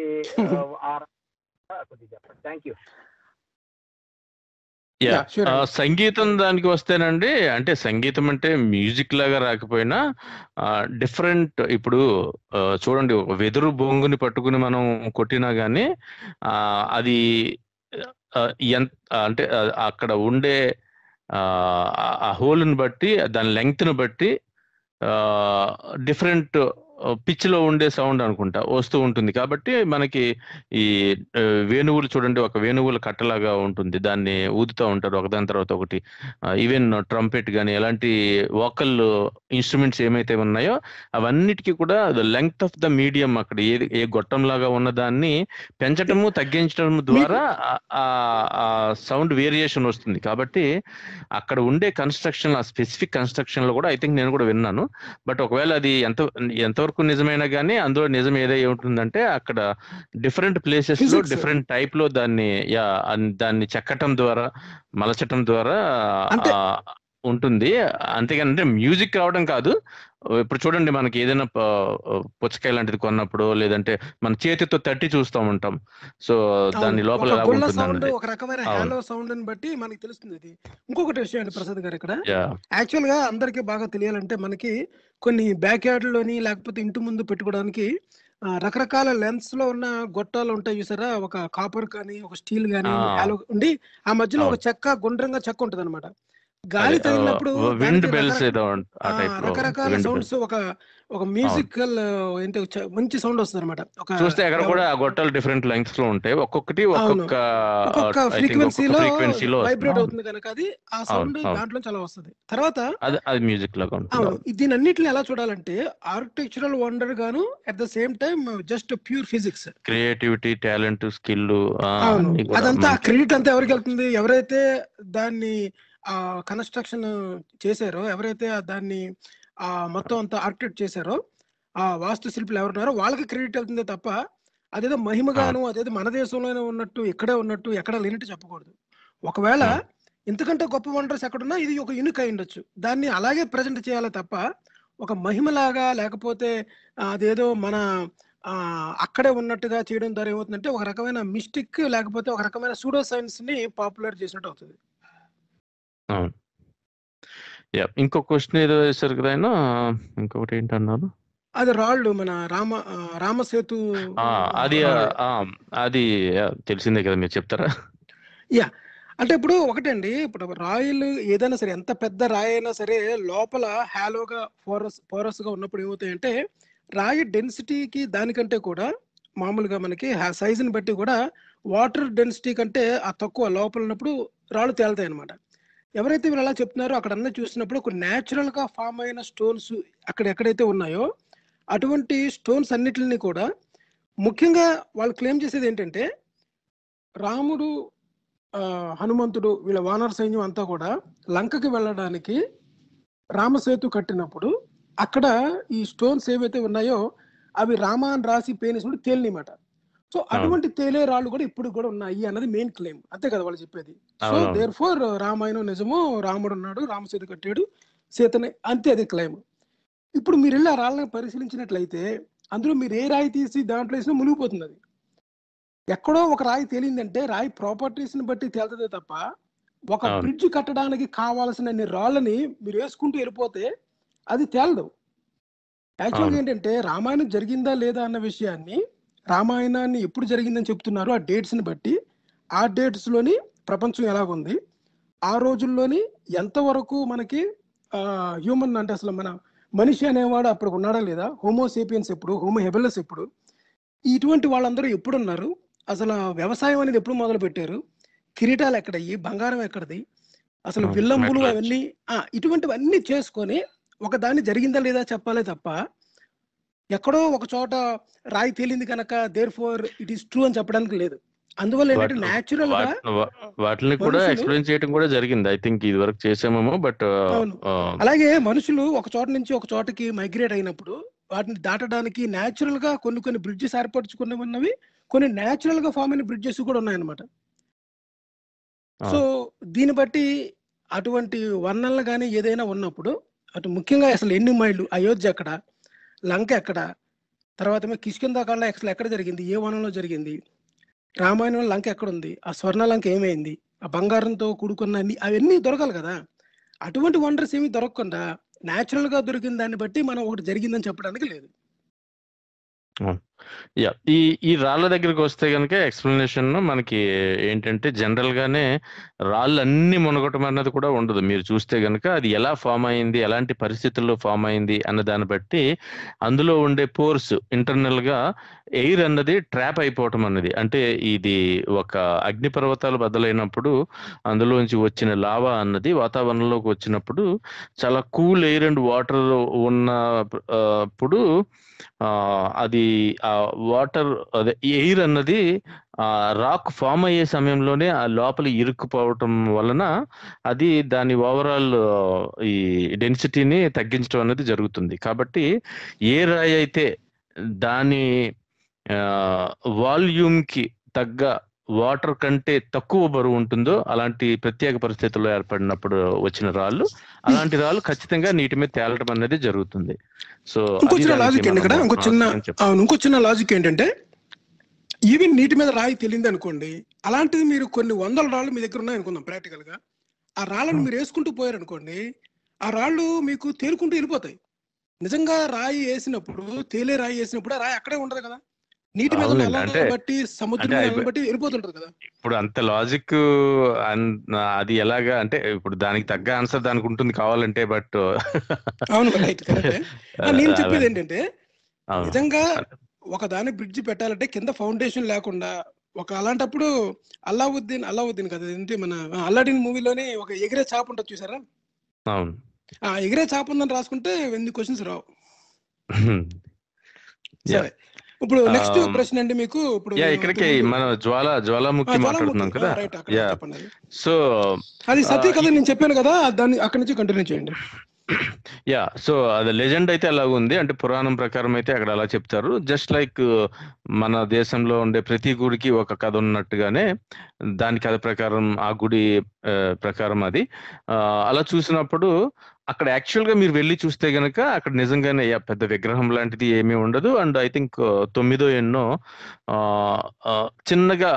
కొద్దిగా చెప్పండి. Thank you yeah. సంగీతం దానికి వస్తేనండి అంటే సంగీతం అంటే మ్యూజిక్ లాగా రాకపోయినా డిఫరెంట్ ఇప్పుడు చూడండి ఒక వెదురు బొంగుని పట్టుకుని మనం కొట్టినా గానీ ఆ, అది ఎంత అంటే అక్కడ ఉండే ఆ హోల్ని బట్టి దాని లెంగ్త్ని బట్టి డిఫరెంట్ పిచ్లో ఉండే సౌండ్ అనుకుంటా వస్తూ ఉంటుంది. కాబట్టి మనకి ఈ వేణువులు చూడండి ఒక వేణువుల కట్టలాగా ఉంటుంది. దాన్ని ఊదుతూ ఉంటారు ఒకదాని తర్వాత ఒకటి. ఈవెన్ ట్రంపెట్ కానీ ఎలాంటి వోకల్ ఇన్స్ట్రుమెంట్స్ ఏమైతే ఉన్నాయో అవన్నిటికీ కూడా లెంగ్త్ ఆఫ్ ద మీడియం అక్కడ ఏ ఏ గొట్టం లాగా ఉన్నదాన్ని పెంచటము తగ్గించడం ద్వారా ఆ సౌండ్ వేరియేషన్ వస్తుంది. కాబట్టి అక్కడ ఉండే కన్స్ట్రక్షన్ ఆ స్పెసిఫిక్ కన్స్ట్రక్షన్లో కూడా ఐ థింక్ నేను కూడా విన్నాను. బట్ ఒకవేళ అది ఎంత ఎంతవరకు నిజమైనా కానీ అందులో నిజం ఏదై ఉంటుందంటే అక్కడ డిఫరెంట్ ప్లేసెస్లో. డిఫరెంట్ టైప్లో దాన్ని యా దాన్ని చెక్కటం ద్వారా మలచటం ద్వారా ఉంటుంది. అంతేగాని అంటే మ్యూజిక్ రావడం కాదు. ఇప్పుడు చూడండి మనకి ఏదైనా పుచ్చకాయ లాంటిది కొన్నప్పుడు లేదంటే మన చేతితో తట్టి చూస్తూ ఉంటాం. సో దాని. లోపల ఒక రకమైన సౌండ్ అని బట్టి మనకి తెలుస్తుంది ఇది. ఇంకొకటి విషయం అండి ప్రసాద్ గారు ఇక్కడ. యాక్చువల్గా అందరికీ బాగా తెలియాలంటే మనకి కొన్ని బ్యాక్ యార్డ్లోని లేకపోతే ఇంటి ముందు పెట్టుకోవడానికి రకరకాల లెన్స్లో ఉన్న గొట్టాలు ఉంటాయి చూసారా? ఒక కాపర్ కానీ ఒక స్టీల్ కానీ ఉండి ఆ మధ్యలో ఒక. చెక్క గుండ్రంగా చెక్క ఉంటది అనమాట గాలి తగిలినప్పుడు విండ్ బెల్స్ ఏదో రకరకాల సౌండ్స్ ఒక ఒక మ్యూజికల్ ఏంటి మంచి సౌండ్ వస్తుంది అనమాట ఒక చూస్తే అక్కడ కూడా గొట్టాలు డిఫరెంట్ లెంగ్త్స్లో ఉంటాయి ఒక్కొక్కటి ఒక్కొక్క ఫ్రీక్వెన్సీలో ఫ్రీక్వెన్సీలో వైబ్రేట్ అవుతుంది కనుక అది ఆ సౌండ్. దాంట్లో చాలా వస్తుంది. తర్వాత అది అది మ్యూజిక్ లాగా ఉంటుంది. దీని అన్నిటిని ఎలా చూడాలంటే ఆర్కిటెక్చరల్ వండర్ గాను at the same time just pure physics. Creativity talent skill అదంతా క్రెడిట్ అంతా ఎవరికి వెళ్తుంది? ఎవరైతే దాన్ని కన్స్ట్రక్షన్ చేశారో ఎవరైతే దాన్ని ఆ మొత్తం అంతా ఆర్కిటెక్ట్ చేశారో ఆ వాస్తు శిల్పులు ఎవరున్నారో వాళ్ళకి క్రెడిట్ వెళ్తుందే తప్ప అదేదో మహిమగాను అదేదో మన దేశంలోనే ఉన్నట్టు ఇక్కడే ఉన్నట్టు ఎక్కడ లేనట్టు చెప్పకూడదు. ఒకవేళ. ఇంతకంటే గొప్ప వండర్స్ ఎక్కడున్నా ఇది ఒక యూనిక్ అయి ఉండొచ్చు. దాన్ని అలాగే ప్రజెంట్ చేయాలి తప్ప ఒక మహిమలాగా లేకపోతే అదేదో మన అక్కడే ఉన్నట్టుగా చేయడం ద్వారా ఏమవుతుందంటే ఒక రకమైన మిస్టిక్ లేకపోతే ఒక రకమైన సూడో సైన్స్ని పాపులర్ చేసినట్టు అవుతుంది. అవును. యా ఇంకో క్వశ్చన్ ఏదో వేశారు కదా ఆయన? ఇంకొకటి ఏంటన్నారు? అది రాళ్ళు మన రామ ఆ, రామసేతు ఆ, అది రాళ్ళు. ఆ, అది తెలిసిందే కదా మీరు చెప్తారా? అంటే ఇప్పుడు ఒకటండి. ఇప్పుడు రాయిలు ఏదైనా సరే ఎంత పెద్ద రాయి అయినా సరే లోపల హాలోగా ఫోరస్ ఫోరస్గా ఉన్నప్పుడు ఏమవుతాయంటే రాయి డెన్సిటీకి దానికంటే కూడా మామూలుగా మనకి సైజుని బట్టి కూడా వాటర్ డెన్సిటీ కంటే ఆ తక్కువ లోపల ఉన్నప్పుడు రాళ్ళు తేలుతాయి అనమాట ఎవరైతే వీళ్ళు అలా చెప్తున్నారో అక్కడ అన్న చూసినప్పుడు ఒక న్యాచురల్గా ఫామ్ అయిన స్టోన్స్ అక్కడ ఎక్కడైతే ఉన్నాయో అటువంటి స్టోన్స్ అన్నిటిని కూడా ముఖ్యంగా వాళ్ళు క్లెయిమ్ చేసేది ఏంటంటే రాముడు హనుమంతుడు వీళ్ళ వానర సైన్యం అంతా కూడా లంకకి వెళ్ళడానికి రామసేతు కట్టినప్పుడు అక్కడ ఈ స్టోన్స్ ఏవైతే ఉన్నాయో అవి రామ అని రాసి పేనిసుడు తేలినమాట సో అటువంటి తేలే రాళ్ళు కూడా ఇప్పుడు కూడా ఉన్నాయి అన్నది మెయిన్ క్లెయిమ్ అంతే కదా వాళ్ళు చెప్పేది సో. దేర్ ఫోర్ రామాయణం నిజము రాముడు ఉన్నాడు రామసేతు కట్టాడు సీతని అంతే అది క్లెయిమ్ ఇప్పుడు మీరు వెళ్ళి ఆ రాళ్ళని పరిశీలించినట్లయితే అందులో మీరు ఏ రాయి తీసి దాంట్లో వేసినా మునిగిపోతుంది అది ఎక్కడో ఒక రాయి తేలిందంటే రాయి ప్రాపర్టీస్ని బట్టి తేలుతుంది తప్ప ఒక. బ్రిడ్జ్ కట్టడానికి కావాల్సిన రాళ్ళని మీరు వేసుకుంటూ వెళ్ళిపోతే అది తేలదు యాక్చువల్గా. ఏంటంటే రామాయణం జరిగిందా లేదా అన్న విషయాన్ని రామాయణాన్ని ఎప్పుడు జరిగిందని చెప్తున్నారు ఆ డేట్స్ని బట్టి. ఆ డేట్స్లోని ప్రపంచం ఎలాగుంది? ఆ రోజుల్లోని ఎంతవరకు మనకి హ్యూమన్ అంటే అసలు మన మనిషి అనేవాడు అప్పుడు ఉన్నాడా లేదా? హోమోసేపియన్స్ ఎప్పుడు? హోమో హెబెలస్ ఎప్పుడు? ఇటువంటి వాళ్ళందరూ ఎప్పుడు ఉన్నారు అసలు వ్యవసాయం అనేది ఎప్పుడు మొదలు పెట్టారు కిరీటాలు ఎక్కడయ్యి? బంగారం ఎక్కడది? అసలు విల్లంబులు అవన్నీ ఇటువంటివన్నీ చేసుకొని ఒక దాన్ని జరిగిందా లేదా చెప్పాలే తప్ప ఎక్కడో ఒక చోట రాయి తేలింది కనుక therefore it is true అని చెప్పడానికి లేదు. అందువల్ల ఏంటంటే న్యాచురల్గా వాటిని కూడా ఎక్స్ప్లెయిన్ చేయడం కూడా జరిగింది. ఐ థింక్ ఇది వరకు చేసామేమో బట్ అవును. అలాగే మనుషులు ఒక చోట నుంచి ఒక చోటకి మైగ్రేట్ అయినప్పుడు వాటిని దాటడానికి న్యాచురల్గా కొన్ని కొన్ని బ్రిడ్జెస్ ఏర్పరచుకున్నవి కొన్ని న్యాచురల్గా ఫామ్ అయిన బ్రిడ్జెస్ కూడా ఉన్నాయన్నమాట. సో దీన్ని బట్టి అటువంటి వర్ణనలు కానీ ఏదైనా ఉన్నప్పుడు అటు ముఖ్యంగా అసలు ఎన్ని మైళ్ళు అయోధ్య ఎక్కడ లంక ఎక్కడ? తర్వాత ఏమో కిష్కిందాకాండ అసలు ఎక్కడ జరిగింది? ఏ వనంలో జరిగింది? రామాయణంలో లంక ఎక్కడ ఉంది ఆ స్వర్ణ లంక ఏమైంది? ఆ బంగారంతో కూడుకున్న అన్ని అవన్నీ దొరకాలి కదా? అటువంటి వండర్స్ ఏమి దొరకకుండా న్యాచురల్గా దొరికిన దాన్ని బట్టి మనం ఒకటి జరిగిందని చెప్పడానికి లేదు. యా ఈ ఈ రాళ్ళ దగ్గరికి వస్తే కనుక ఎక్స్ప్లెనేషన్ మనకి ఏంటంటే జనరల్ గానే రాళ్ళు అన్ని మునగటం అన్నది కూడా ఉండదు. మీరు చూస్తే కనుక అది ఎలా ఫామ్ అయింది ఎలాంటి పరిస్థితుల్లో ఫామ్ అయింది అన్న దాన్ని బట్టి అందులో ఉండే పోర్స్ ఇంటర్నల్గా ఎయిర్ అన్నది ట్రాప్ అయిపోవటం అన్నది. అంటే ఇది ఒక అగ్నిపర్వతాలు బద్దలైనప్పుడు అందులోంచి వచ్చిన లావా అన్నది వాతావరణంలోకి వచ్చినప్పుడు చాలా కూల్ ఎయిర్ అండ్ వాటర్ ఉన్నప్పుడు అది ఆ వాటర్ అదే ఎయిర్ అన్నది ఆ రాక్ ఫామ్ అయ్యే సమయంలోనే ఆ లోపల ఇరుక్కుపోవటం వలన అది దాని ఓవరాల్ ఈ డెన్సిటీని తగ్గించడం అనేది జరుగుతుంది. కాబట్టి ఏ రాయి అయితే దాని వాల్యూమ్కి తగ్గ వాటర్ కంటే తక్కువ బరువు ఉంటుందో అలాంటి ప్రత్యేక పరిస్థితుల్లో ఏర్పడినప్పుడు వచ్చిన రాళ్ళు అలాంటి రాళ్ళు ఖచ్చితంగా నీటి మీద తేలటం అనేది జరుగుతుంది. సో ఇంకో చిన్న లాజిక్ ఏంటి ఇక్కడ ఇంకో చిన్న ఇంకో చిన్న లాజిక్ ఏంటంటే ఈవెన్ నీటి మీద రాయి తెలియదు అనుకోండి అలాంటిది మీరు కొన్ని వందల రాళ్ళు మీ దగ్గర ఉన్నాయి అనుకుందాం ప్రాక్టికల్గా. ఆ రాళ్ళను మీరు వేసుకుంటూ పోయారు అనుకోండి ఆ రాళ్ళు మీకు తేలుకుంటూ వెళ్ళిపోతాయి. నిజంగా రాయి వేసినప్పుడు తేలే రాయి వేసినప్పుడు ఆ రాయి అక్కడే ఉండదు కదా. నీటి మీద అంటే- బట్టి సముద్రం బట్టి వెళ్ళిపోతుంటది కదా. ఇప్పుడు అంత లాజిక్ అది ఎలాగా అంటే ఇప్పుడు దానికి తగ్గ ఆన్సర్ దానికి ఉంటుంది కావాలంటే బట్ అవును నేను చెప్పేది ఏంటంటే నిజంగా ఒక దాని బ్రిడ్జ్ పెట్టాలంటే కింద ఫౌండేషన్ లేకుండా ఒక అలాంటప్పుడు అల్లావుద్దీన్ అల్లావుద్దీన్ కదా ఏంటి మన అల్లాడిన్ మూవీలోనే ఒక ఎగిరే చాప ఉంటుంది చూసారా? అవును. ఆ ఎగిరే చాప ఉందని రాసుకుంటే ఎన్ని క్వశ్చన్స్ రావు. సరే. ఇప్పుడు నెక్స్ట్ ప్రశ్న అండి మీకు. ఇప్పుడు ఇక్కడికి మన జ్వాల జ్వాలాముఖి. మాట్లాడుతున్నాం కదా. యా. సో అది సత్య కథ నేను చెప్పాను కదా దాన్ని అక్కడి నుంచి కంటిన్యూ చేయండి. యా సో అది లెజెండ్ అయితే అలా ఉంది. అంటే పురాణం ప్రకారం అయితే అక్కడ అలా చెప్తారు. జస్ట్ లైక్ మన దేశంలో ఉండే ప్రతి గుడికి ఒక కథ ఉన్నట్టుగానే దాని కథ ప్రకారం ఆ గుడి ప్రకారం అది. అలా చూసినప్పుడు అక్కడ యాక్చువల్గా మీరు వెళ్ళి చూస్తే గనక అక్కడ నిజంగానే పెద్ద విగ్రహం లాంటిది ఏమీ ఉండదు. అండ్ ఐ థింక్ తొమ్మిదో ఎన్నో ఆ, ఆ, చిన్నగా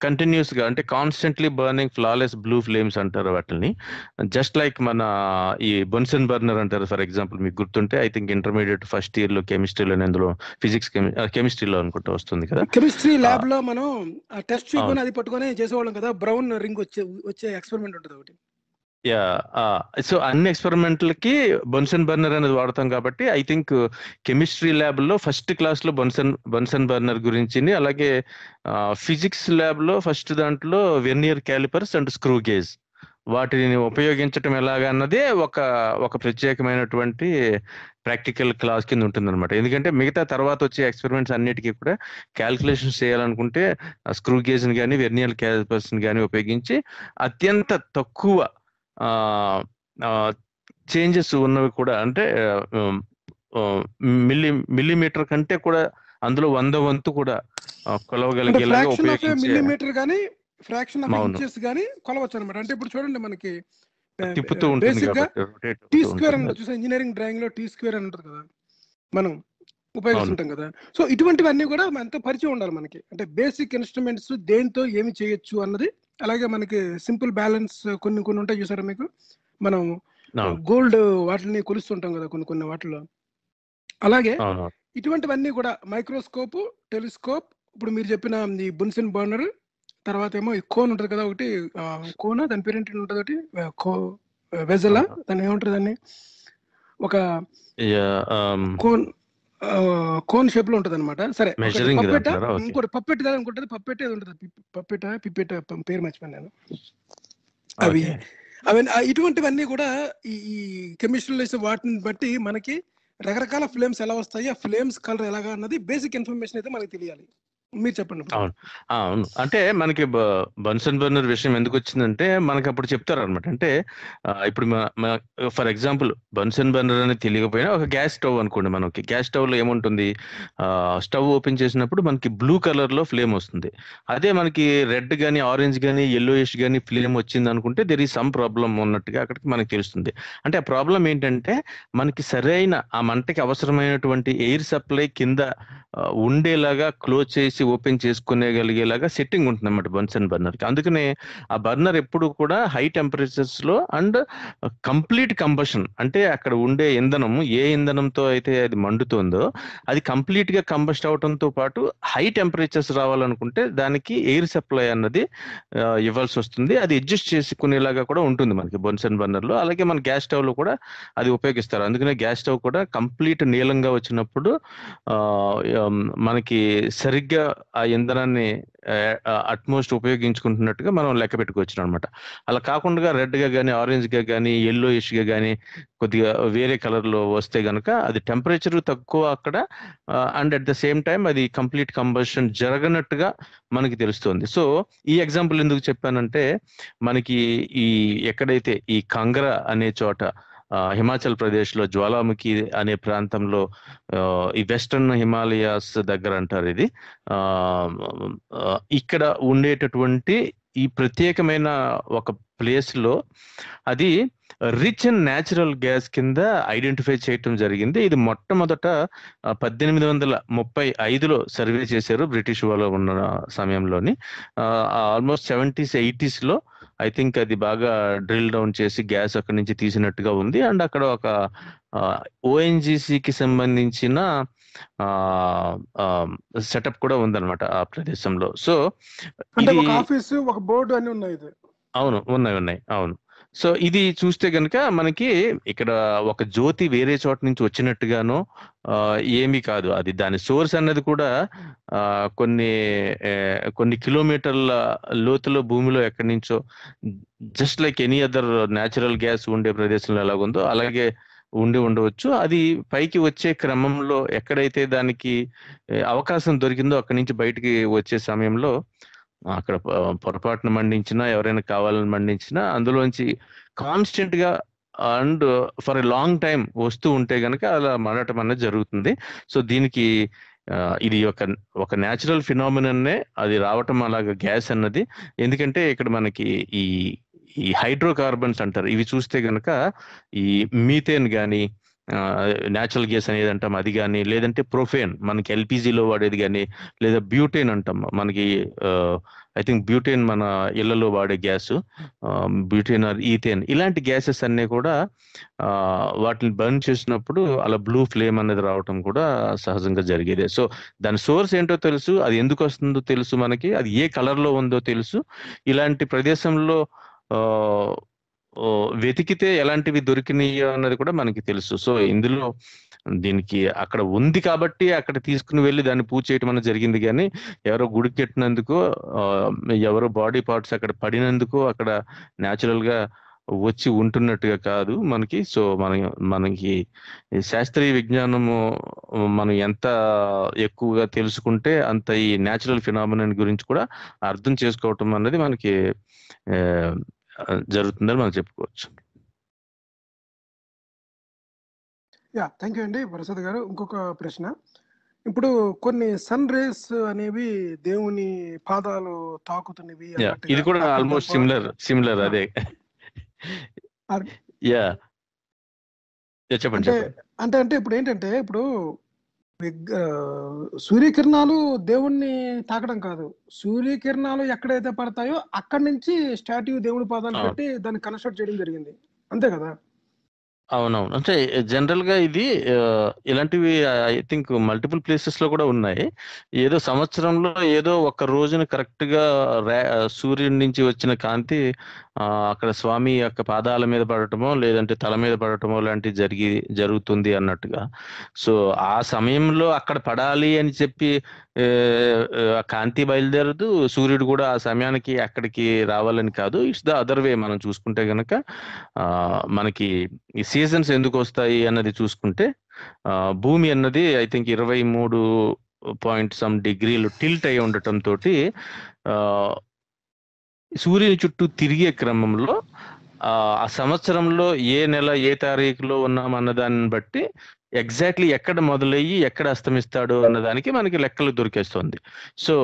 కంటిన్యూస్గా అంటే constantly burning flawless blue flames అంటారు వాటిని జస్ట్ లైక్ మన ఈ బొన్సన్ బర్నర్ అంటారు ఫర్ ఎగ్జాంపుల్ మీకు గుర్తుంటే ఐ థింక్ ఇంటర్మీడియట్ ఫస్ట్ ఇయర్లో కెమిస్ట్రీలో అందులో ఫిజిక్స్ కెమిస్ట్రీలో అనుకుంటా వస్తుంది కదా. కెమిస్ట్రీ ల్యాబ్లో మనం టెస్ట్ అది పట్టుకొని చేసేవాళ్ళం కదా బ్రౌన్ రింగ్ వచ్చే వచ్చే ఎక్స్పెరిమెంట్ ఉంటుంది ఒకటి. యా సో అన్ని ఎక్స్పెరిమెంట్లకి బొన్సన్ బర్నర్ అనేది వాడతాం కాబట్టి ఐ థింక్ కెమిస్ట్రీ ల్యాబ్లో ఫస్ట్ క్లాస్లో బొన్సన్ బొన్సన్ బర్నర్ గురించి అలాగే uh, ఫిజిక్స్ ల్యాబ్లో ఫస్ట్ దాంట్లో vernier callipers and screw gauge వాటిని ఉపయోగించటం ఎలాగా అన్నదే ఒక ఒక ప్రత్యేకమైనటువంటి ప్రాక్టికల్ క్లాస్ కింద ఉంటుంది అనమాట ఎందుకంటే మిగతా తర్వాత వచ్చే ఎక్స్పెరిమెంట్స్ అన్నిటికీ కూడా క్యాల్కులేషన్స్ చేయాలనుకుంటే స్క్రూ గేజ్ని కానీ వెర్నియర్ క్యాలిపర్స్ని కానీ ఉపయోగించి అత్యంత తక్కువ చేంజెస్ ఉన్నవి కూడా అంటే మిల్లీ మిల్లీమీటర్ కంటే కూడా అందులో వంద వంతు కూడా కొలవగలిగేలాగా ఉపయోగించే గానీ ఫ్రాక్షన్ ఆఫ్. ఇంచెస్ కొలవచ్చు అనమాట అంటే ఇప్పుడు చూడండి మనకి తిప్పుతూ ఉంటుంది టీ స్క్వేర్ చూసా ఇంజనీరింగ్ డ్రాయింగ్లో టీ స్క్వేర్ అని ఉంటుంది కదా. మనం ఉపయోగిస్తుంటాం కదా. సో ఇటువంటివన్నీ కూడా మనతో పరిచయం ఉండాలి మనకి. అంటే బేసిక్ ఇన్స్ట్రుమెంట్స్ దేంతో ఏమి చేయొచ్చు అన్నది అలాగే మనకి సింపుల్ బ్యాలెన్స్ కొన్ని కొన్ని ఉంటాయి చూసారా మీకు? మనం గోల్డ్ వాటిని కొలుస్తుంటాం కదా కొన్ని కొన్ని వాటిలో అలాగే ఇటువంటివన్నీ కూడా మైక్రోస్కోప్ టెలిస్కోప్ ఇప్పుడు మీరు చెప్పిన ఈ బున్సిన్ బర్నర్ తర్వాత ఏమో ఈ కోన్ ఉంటుంది కదా ఒకటి కోన దాని పేరు ఏంటి ఉంటుంది ఒకటి? కో వెజల దాన్ని ఏమంటారు దాన్ని? ఒక Yeah, um, కోన్ కోన్ షేప్లో ఉంటది అనమాట సరే పప్పెట. ఇంకోటి పప్పెట్ దాని అనుకుంటుంది పప్పెట్ ఏది ఉంటుంది. పిప్- పప్పెట పిప్పెట పేరు మర్చిపోయాను నేను. అవి. అవి ఇటువంటివన్నీ కూడా ఈ ఈ కెమిస్ట్రీలో వాటిని బట్టి మనకి రకరకాల ఫ్లేమ్స్ ఎలా వస్తాయి ఆ ఫ్లేమ్స్ కలర్ ఎలాగా అన్నది బేసిక్ ఇన్ఫర్మేషన్ అయితే మనకి తెలియాలి. మీరు చెప్పండి అవును. అవును. అంటే మనకి బన్సన్ బర్నర్ విషయం ఎందుకు వచ్చిందంటే మనకి అప్పుడు చెప్తారు అనమాట అంటే ఇప్పుడు ఫర్ ఎగ్జాంపుల్ బన్సన్ బర్నర్ అనేది తెలియకపోయినా ఒక గ్యాస్ స్టవ్ అనుకోండి మనకి. గ్యాస్ స్టవ్లో ఏముంటుంది స్టవ్ ఓపెన్ చేసినప్పుడు మనకి బ్లూ కలర్లో ఫ్లేమ్ వస్తుంది. అదే మనకి రెడ్ గానీ ఆరెంజ్ గానీ ఎల్లోయిష్ గానీ ఫ్లేమ్ వచ్చింది అనుకుంటే దెర్ ఈ సమ్ ప్రాబ్లం ఉన్నట్టుగా అక్కడికి మనకి తెలుస్తుంది. అంటే ఆ ప్రాబ్లం ఏంటంటే మనకి సరైన ఆ మంటకి అవసరమైనటువంటి ఎయిర్ సప్లై కింద ఉండేలాగా క్లోజ్ చేసి ఓపెన్ చేసుకునేగలిగేలాగా సెట్టింగ్ ఉంటుంది అన్నమాట బన్సన్ బర్నర్కి అందుకనే ఆ బర్నర్ ఎప్పుడు కూడా హై టెంపరేచర్స్లో అండ్ కంప్లీట్ కంబషన్ అంటే అక్కడ ఉండే ఇంధనం ఏ ఇంధనంతో అయితే అది మండుతుందో అది కంప్లీట్గా కంబస్ట్ అవడంతో పాటు హై టెంపరేచర్స్ రావాలనుకుంటే దానికి ఎయిర్ సప్లై అన్నది ఇవ్వాల్సి వస్తుంది. అది అడ్జస్ట్ చేసుకునేలాగా కూడా ఉంటుంది మనకి బొన్సన్ బర్నర్లో అలాగే మన గ్యాస్ స్టవ్లో కూడా అది ఉపయోగిస్తారు. అందుకనే గ్యాస్ స్టవ్ కూడా కంప్లీట్ నీలంగా వచ్చినప్పుడు మనకి సరిగ్గా ఆ ఇంధనాన్ని అట్మోస్ట్ ఉపయోగించుకుంటున్నట్టుగా మనం లెక్క పెట్టుకోవచ్చు అనమాట అలా కాకుండా రెడ్గా కానీ ఆరెంజ్గా కానీ ఎల్లో గా కానీ కొద్దిగా వేరే కలర్లో వస్తే కనుక అది టెంపరేచర్ తక్కువ అక్కడ and at the same time అది కంప్లీట్ కంబషన్ జరగనట్టుగా మనకి తెలుస్తుంది. సో ఈ ఎగ్జాంపుల్ ఎందుకు చెప్పానంటే మనకి ఈ ఎక్కడైతే ఈ కంగర అనే చోట హిమాచల్ ప్రదేశ్లో జ్వాలాముఖి అనే ప్రాంతంలో ఈ వెస్టర్న్ హిమాలయాస్ దగ్గర అంటారు ఇది. ఇక్కడ ఉండేటటువంటి ఈ ప్రత్యేకమైన ఒక ప్లేస్లో అది రిచ్ అండ్ న్యాచురల్ గ్యాస్ కింద ఐడెంటిఫై చేయటం జరిగింది. ఇది మొట్టమొదట పద్దెనిమిది వందల ముప్పై ఐదులో సర్వే చేశారు బ్రిటిష్ వాళ్ళు ఉన్న సమయంలోని. ఆల్మోస్ట్ సెవెంటీస్ ఎయిటీస్లో లో ఐ థింక్ అది బాగా డ్రిల్ డౌన్ చేసి గ్యాస్ అక్కడి నుంచి తీసినట్టుగా ఉంది. అండ్ అక్కడ ఒక ఓఎన్జిసికి సంబంధించిన సెటప్ కూడా ఉందన్నమాట ఆ ప్రదేశంలో. సో ఆఫీస్ ఒక బోర్డు అన్ని ఉన్నాయి అవును ఉన్నాయి ఉన్నాయి. అవును. సో ఇది చూస్తే గనుక మనకి ఇక్కడ ఒక జ్యోతి వేరే చోట నుంచి వచ్చినట్టుగానో ఏమీ కాదు. అది దాని సోర్స్ అన్నది కూడా కొన్ని కొన్ని కిలోమీటర్ల లోతులో భూమిలో ఎక్కడి నుంచో just like any other natural gas ఉండే ప్రదేశంలో ఎలాగుందో అలాగే ఉండి ఉండవచ్చు. అది పైకి వచ్చే క్రమంలో ఎక్కడైతే దానికి అవకాశం దొరికిందో అక్కడి నుంచి బయటికి వచ్చే సమయంలో అక్కడ పొరపాటును పొరపాటున మండించినా ఎవరైనా కావాలని మండించినా అందులోంచి కాన్స్టెంట్గా and for a long time వస్తూ ఉంటే గనక అలా మండటం అనేది జరుగుతుంది. సో దీనికి ఇది ఒక ఒక న్యాచురల్ ఫినామినన్నే అది రావటం అలాగా గ్యాస్ అన్నది. ఎందుకంటే ఇక్కడ మనకి ఈ ఈ హైడ్రోకార్బన్స్ అంటారు. ఇవి చూస్తే గనక ఈ మీథేన్ కానీ న్యాచురల్ గ్యాస్ అనేది అంటాం. అది కానీ లేదంటే ప్రొఫేన్ మనకి ఎల్పిజిలో వాడేది కానీ లేదా బ్యూటేన్ అంటాం. మనకి ఐ థింక్ బ్యూటేన్ మన ఇళ్ళలో వాడే గ్యాస్ బ్యూటేన్ ఆర్ ఈథేన్ ఇలాంటి గ్యాసెస్ అన్నీ కూడా వాటిని బర్న్ చేసినప్పుడు అలా బ్లూ ఫ్లేమ్ అనేది రావటం కూడా సహజంగా జరిగేదే. సో దాని సోర్స్ ఏంటో తెలుసు అది ఎందుకు వస్తుందో తెలుసు మనకి అది ఏ కలర్లో ఉందో తెలుసు. ఇలాంటి ప్రదేశంలో వెతికితే ఎలాంటివి దొరికినాయి అన్నది కూడా మనకి తెలుసు. సో ఇందులో దీనికి అక్కడ ఉంది కాబట్టి అక్కడ తీసుకుని వెళ్ళి దాన్ని పూజ చేయటం అనేది జరిగింది. కానీ ఎవరో గుడికి కట్టినందుకు ఎవరో బాడీ పార్ట్స్ అక్కడ పడినందుకు అక్కడ న్యాచురల్గా వచ్చి ఉంటున్నట్టుగా కాదు మనకి. సో మన మనకి శాస్త్రీయ విజ్ఞానము మనం ఎంత ఎక్కువగా తెలుసుకుంటే అంత ఈ న్యాచురల్ ఫినామినన్ గురించి కూడా అర్థం చేసుకోవటం అనేది మనకి జరుగుతుందని మనం చెప్పుకోవచ్చు. యా థ్యాంక్ యూ అండి ప్రసాద్ గారు. ఇంకొక ప్రశ్న. ఇప్పుడు కొన్ని సన్ రేస్ అనేవి దేవుని పాదాలు తాకుతున్నవి ఇది కూడా ఆల్మోస్ట్ సిమిలర్ సిమిలర్. అదే. యా. చెప్పండి. అంటే అంటే ఇప్పుడు ఏంటంటే ఇప్పుడు సూర్యకిరణాలు దేవుణ్ణి తాకడం కాదు సూర్యకిరణాలు ఎక్కడైతే పడతాయో అక్కడి నుంచి స్టాట్యూ దేవుడి పాదాలు. పెట్టి దాన్ని కన్స్ట్రక్ట్ చేయడం జరిగింది అంతే కదా అవునవును. అంటే జనరల్‌గా ఇది ఆహ్, ఇలాంటివి ఐ థింక్ మల్టిపుల్ ప్లేసెస్‌లో కూడా ఉన్నాయి. ఏదో సంవత్సరంలో ఏదో ఒక రోజున కరెక్ట్‌గా రా సూర్యుడి నుంచి వచ్చిన కాంతి అక్కడ స్వామి యొక్క పాదాల మీద పడటమో, లేదంటే తల మీద పడటమో లాంటివి జరిగి జరుగుతుంది అన్నట్టుగా. సో, ఆ సమయంలో అక్కడ పడాలి అని చెప్పి కాంతి బయలుదేరదు. సూర్యుడు కూడా ఆ సమయానికి అక్కడికి రావాలని కాదు. ఇట్స్ ద అదర్ వే మనం చూసుకుంటే గనక మనకి ఈ సీజన్స్ ఎందుకు వస్తాయి అన్నది చూసుకుంటే భూమి అన్నది ఐ థింక్ 23 పాయింట్ సమ్ డిగ్రీలు టిల్ట్ అయ్యి ఉండటం తోటి సూర్యుని చుట్టూ తిరిగే క్రమంలో ఆ సంవత్సరంలో ఏ నెల, ఏ తారీఖులో ఉన్నామన్న దాన్ని బట్టి ఎగ్జాక్ట్‌లీ ఎక్కడ మొదలయ్యి, ఎక్కడ అస్తమిస్తాడు అన్నదానికి మనకి లెక్కలు దొరికేస్తుంది. సో,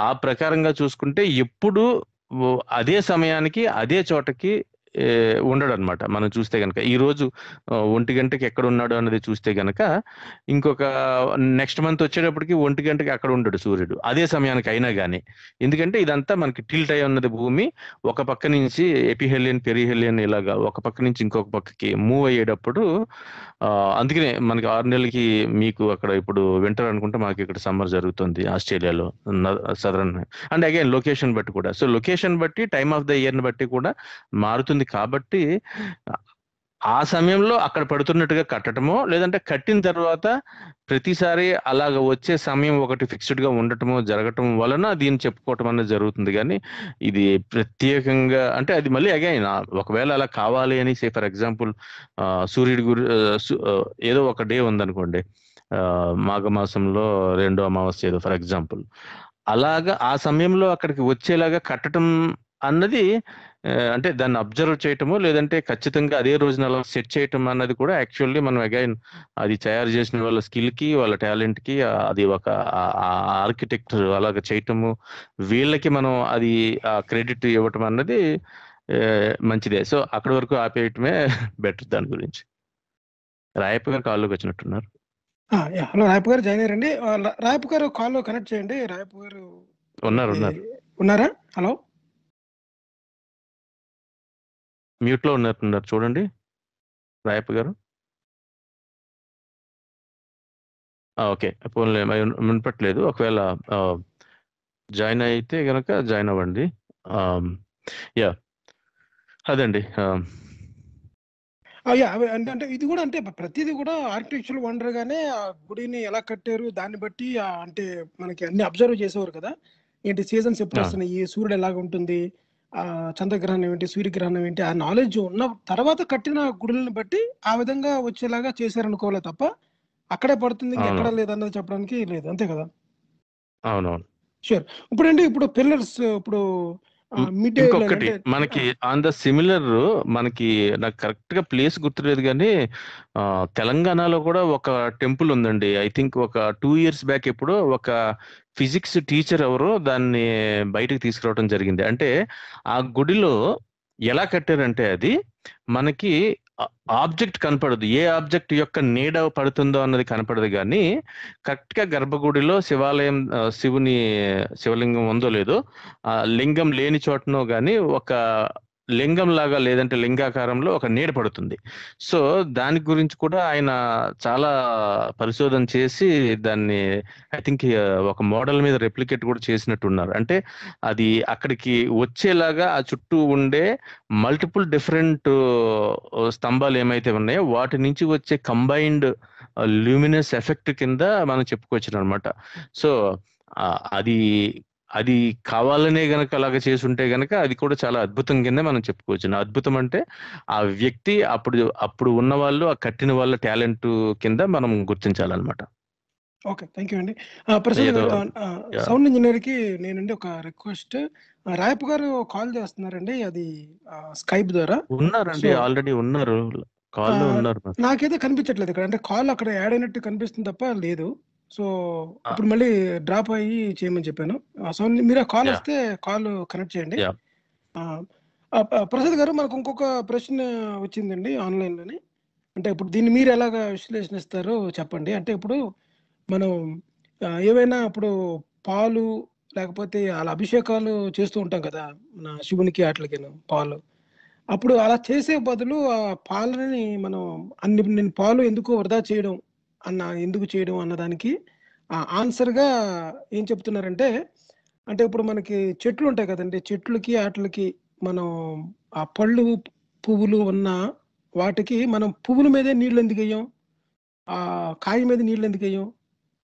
ఆ ప్రకారంగా చూసుకుంటే ఎప్పుడు అదే సమయానికి, అదే చోటకి ఉండడు ఉండడనమాట. మనం చూస్తే కనుక ఈరోజు ఆహ్, 1 గంటకి ఎక్కడున్నాడు అన్నది చూస్తే కనుక ఇంకొక నెక్స్ట్ మంత్ వచ్చేటప్పటికి ఒంటి గంటకి అక్కడ ఉండడు సూర్యుడు. అదే సమయానికి అయినా కానీ ఎందుకంటే ఇదంతా మనకి టిల్ట్ అయి ఉన్నది భూమి. ఒక పక్క నుంచి ఎపిహెలియన్, పెరిహెలియన్ ఇలాగా ఒక పక్క నుంచి ఇంకొక పక్కకి మూవ్ అయ్యేటప్పుడు అందుకనే మనకి ఆరు నెలలకి మీకు అక్కడ ఇప్పుడు వింటర్ అనుకుంటే మాకు ఇక్కడ సమ్మర్ జరుగుతుంది ఆస్ట్రేలియాలో. సదరన్ అండ్ అగైన్ లొకేషన్ బట్టి కూడా. సో, లొకేషన్ బట్టి, టైమ్ ఆఫ్ ద ఇయర్‌ని బట్టి కూడా మారుతుంది కాబట్టి ఆ సమయంలో అక్కడ పడుతున్నట్టుగా కట్టడమో లేదంటే కట్టిన తర్వాత ప్రతిసారి అలాగ వచ్చే సమయం ఒకటి ఫిక్స్‌డ్‌గా ఉండటమో, జరగటం వలన దీన్ని చెప్పుకోవటం అనేది జరుగుతుంది కానీ ఇది ప్రత్యేకంగా అంటే అది మళ్ళీ అగైన్ ఒకవేళ అలా కావాలి అని సే ఫర్ ఎగ్జాంపుల్ సూర్యుడి గురి ఏదో ఒక డే ఉందనుకోండి. మాఘమాసంలో రెండో అమావాస్య ఏదో ఫర్ ఎగ్జాంపుల్. అలాగా ఆ సమయంలో అక్కడికి వచ్చేలాగా కట్టటం అన్నది అంటే దాన్ని అబ్జర్వ్ చేయటమో, లేదంటే ఖచ్చితంగా అదే రోజున అలా సెట్ చేయటం అన్నది కూడా యాక్చువల్లీ మనం అగైన్ అది తయారు చేసిన వాళ్ళ స్కిల్‌కి, వాళ్ళ టాలెంట్‌కి అది ఒక ఆర్కిటెక్ట్ అలాగా చేయటము, వీళ్ళకి మనం అది ఆ క్రెడిట్ ఇవ్వటం అన్నది మంచిదే. సో, అక్కడి వరకు ఆపేయటమే బెటర్ దాని గురించి. రాయప్ప గారు కాల్‌లోకి వచ్చినట్టున్నారు. హలో రాయప్ప గారు జాయిన్ అయ్యారండి. రాయప్ప గారు కాల్‌లో కనెక్ట్ చేయండి. రాయప్ప గారు ఉన్నారు. ఉన్నారు. ఉన్నారా? హలో! మ్యూట్‌లో ఉన్నట్టున్నారు చూడండి. రాయప్ప గారు. ఓకే. పోనీలే వినపట్లేదు. ఒకవేళ జాయిన్ అయితే గనక జాయిన్ అవ్వండి. యాహ్! అదండి. అంటే అంటే ఇది గూడా అంటే ప్రతీది గూడా ఆర్కిటెక్చరల్ వండర్‌గానే ఆ గుడిని ఎలా కట్టారు, దాన్ని బట్టి అంటే మనకి అన్ని అబ్జర్వ్ చేసేవారు కదా! ఏంటి సీజన్స్ ఆ! ఎప్పుడొస్తున్నాయి, సూర్యుడు ఎలాగుంటుంది, ఆహ్, చంద్రగ్రహణం ఏంటి, సూర్యగ్రహణం ఏంటి, ఆ నాలెడ్జ్ ఉన్న తర్వాత కట్టిన గుడులను బట్టి ఆ విధంగా వచ్చేలాగా చేశారనుకోవాలే తప్ప, అక్కడే పడుతుంది అవును. లేదన్నది చెప్పడానికి లేదు. అంతే కదా! అవునవును. ష్యూర్. ఇప్పుడండి ఇప్పుడు పిల్లర్స్ ఇప్పుడు ఇంకొకటి మనకి! ఆన్ ద సిమిలర్ మనకి నాకు కరెక్ట్‌గా ప్లేస్ గుర్తులేదు ఆహ్, తెలంగాణలో కూడా ఒక టెంపుల్ ఉందండి. ఐ థింక్ ఒక 2 ఇయర్స్ బ్యాక్ ఎప్పుడో ఒక ఫిజిక్స్ టీచర్ ఎవరో దాన్ని బయటకి తీసుకురావడం జరిగింది. అంటే ఆ గుడిలో ఎలా కట్టారంటే అది మనకి ఆబ్జెక్ట్ కనపడదు. ఏ ఆబ్జెక్ట్ యొక్క నీడ పడుతుందో అన్నది కనపడదు కానీ కరెక్ట్గా గర్భగుడిలో శివాలయం శివుని శివలింగం ఉందో లేదో ఆ లింగం లేని చోటనో కానీ ఒక లింగం లాగా లేదంటే లింగాకారంలో ఒక నీడ పడుతుంది. సో, దాని గురించి కూడా ఆయన చాలా పరిశోధన చేసి దాన్ని ఐ థింక్ ఒక మోడల్ మీద రెప్లికేట్ కూడా చేసినట్టున్నారు. అంటే అది అక్కడికి వచ్చేలాగా ఆ చుట్టూ ఉండే మల్టిపుల్ డిఫరెంట్ స్తంభాలు ఏమైతే ఉన్నాయో వాటి నుంచి వచ్చే కంబైన్డ్ ల్యూమినస్ ఎఫెక్ట్ కింద మనం చెప్పుకోవచ్చుననమాట. సో, అది అది కావాలనే గనక అలాగా చేసుంటే గనక అది కూడా చాలా అద్భుతం కిందే మనం చెప్పుకోవచ్చు. అద్భుతం అంటే ఆ వ్యక్తి అప్పుడు అప్పుడు ఉన్నవాళ్ళు, ఆ కట్టిన వాళ్ళ టాలెంట్ కింద మనం గుర్తించాలనమాట. ఓకే. థాంక్ యూ అండి. ప్రసాద్! సౌండ్ ఇంజినీర్‌కి నేనండి ఒక రిక్వెస్ట్. ఆహ్, రాయప్ప గారు కాల్ చేస్తున్నారండి. అది స్కైప్ ద్వారా. ఉన్నారండి. ఆల్రెడీ ఉన్నారు. ఆహ్, ఉన్నారు. నాకైతే కనిపించట్లేదు ఇక్కడ. అంటే కాల్ అక్కడ యాడ్ అయినట్టు కనిపిస్తుంది తప్ప లేదు. సో, ఆ! ఇప్పుడు మళ్ళీ డ్రాప్ అయ్యి చేయమని చెప్పాను. సౌండ్ మీరు ఆ కాల్! వస్తే కాల్ కనెక్ట్ చేయండి. ప్రసాద్ గారు మనకు ఇంకొక ప్రశ్న వచ్చిందండి ఆన్‌లైన్‌లోని. అంటే ఇప్పుడు దీన్ని మీరు ఎలాగా విశ్లేషణిస్తారో చెప్పండి. అంటే ఇప్పుడు మనం ఏవైనా ఇప్పుడు పాలు లేకపోతే అలా అభిషేకాలు చేస్తూ ఉంటాం కదా! మన శివునికి ఆటిలకిను పాలు. అప్పుడు అలా చేసే బదులు ఆ పాలని మనం అన్ని నేను పాలు ఎందుకు వృధా చేయడం అన్న ఎందుకు చేయడం అన్నదానికి ఆ ఆన్సర్గా ఏం చెప్తున్నారంటే అంటే ఇప్పుడు మనకి చెట్లు ఉంటాయి కదండి చెట్లకి వాటికి మనం ఆ పళ్ళు పువ్వులు ఉన్న వాటికి మనం పువ్వుల మీదే నీళ్ళు ఎందుకు వేయం? ఆ కాయ మీద నీళ్ళు ఎందుకు వేయం?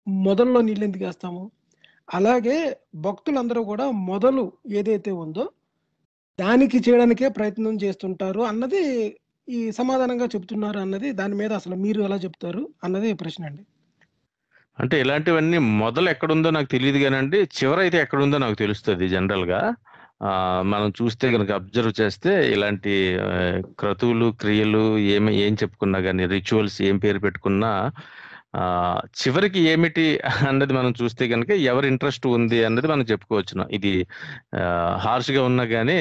మొదల్లో నీళ్ళు ఎందుకు వేస్తాము? అలాగే భక్తులందరూ కూడా మొదలు ఏదైతే ఉందో దానికి చేయడానికే ప్రయత్నం చేస్తుంటారు అన్నది ఈ సమాధానంగా చెప్తున్నారు అన్నది దాని మీద అసలు మీరు ఎలా చెప్తారు అన్నది ప్రశ్న అండి. అంటే ఇలాంటివన్నీ మొదలు ఎక్కడుందో నాకు తెలియదు కానండి చివరైతే ఎక్కడుందో నాకు తెలుస్తుంది జనరల్గా. మనం చూస్తే కనుక అబ్జర్వ్ చేస్తే ఇలాంటి క్రతువులు క్రియలు ఏమి ఏం చెప్పుకున్నా కానీ రిచువల్స్ ఏం పేరు పెట్టుకున్నా చివరికి ఏమిటి అన్నది మనం చూస్తే కనుక ఎవరి ఇంట్రెస్ట్ ఉంది అన్నది మనం చెప్పుకోవచ్చును. ఇది హార్ష్గా ఉన్నా కానీ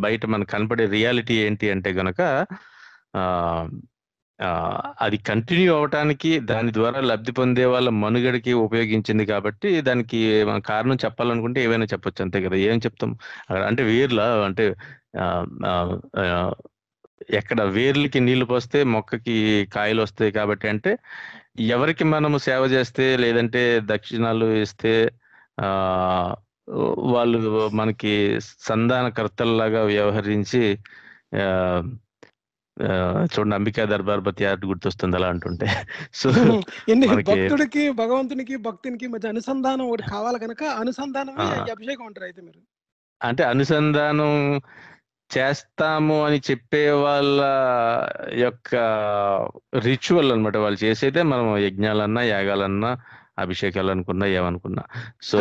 బయట మనకు కనపడే రియాలిటీ ఏంటి అంటే గనక అది కంటిన్యూ అవటానికి దాని ద్వారా లబ్ధి పొందే వాళ్ళ మనుగడకి ఉపయోగించింది కాబట్టి దానికి కారణం చెప్పాలనుకుంటే ఏవైనా చెప్పొచ్చు. అంతే కదా. ఏం చెప్తాం? అక్కడ అంటే వీర్ల? అంటే ఎక్కడ వేర్లకి నీళ్ళు పోస్తే మొక్కకి కాయలు వస్తాయి కాబట్టి అంటే ఎవరికి మనము సేవ చేస్తే లేదంటే దక్షిణాలు ఇస్తే ఆ వాళ్ళు మనకి సంధానకర్తల్లాగా వ్యవహరించి చూడండి అంబికా దర్బార్ బతియార్ గుర్తొస్తుంది అలా అంటుంటే సో భక్తుడికి భగవంతునికి భక్తునికి మధ్య అనుసంధానం ఒకటి కావాలి కనుక. ఈ అభిషేకం అంటారు అయితే మీరు అంటే అనుసంధానం చేస్తాము అని చెప్పే వాళ్ళ యొక్క రిచువల్ అన్నమాట. వాళ్ళు చేసేదే మనం యజ్ఞాలన్నా యాగాలన్నా అభిషేకాలు అనుకున్నా ఏమనుకున్నా. సో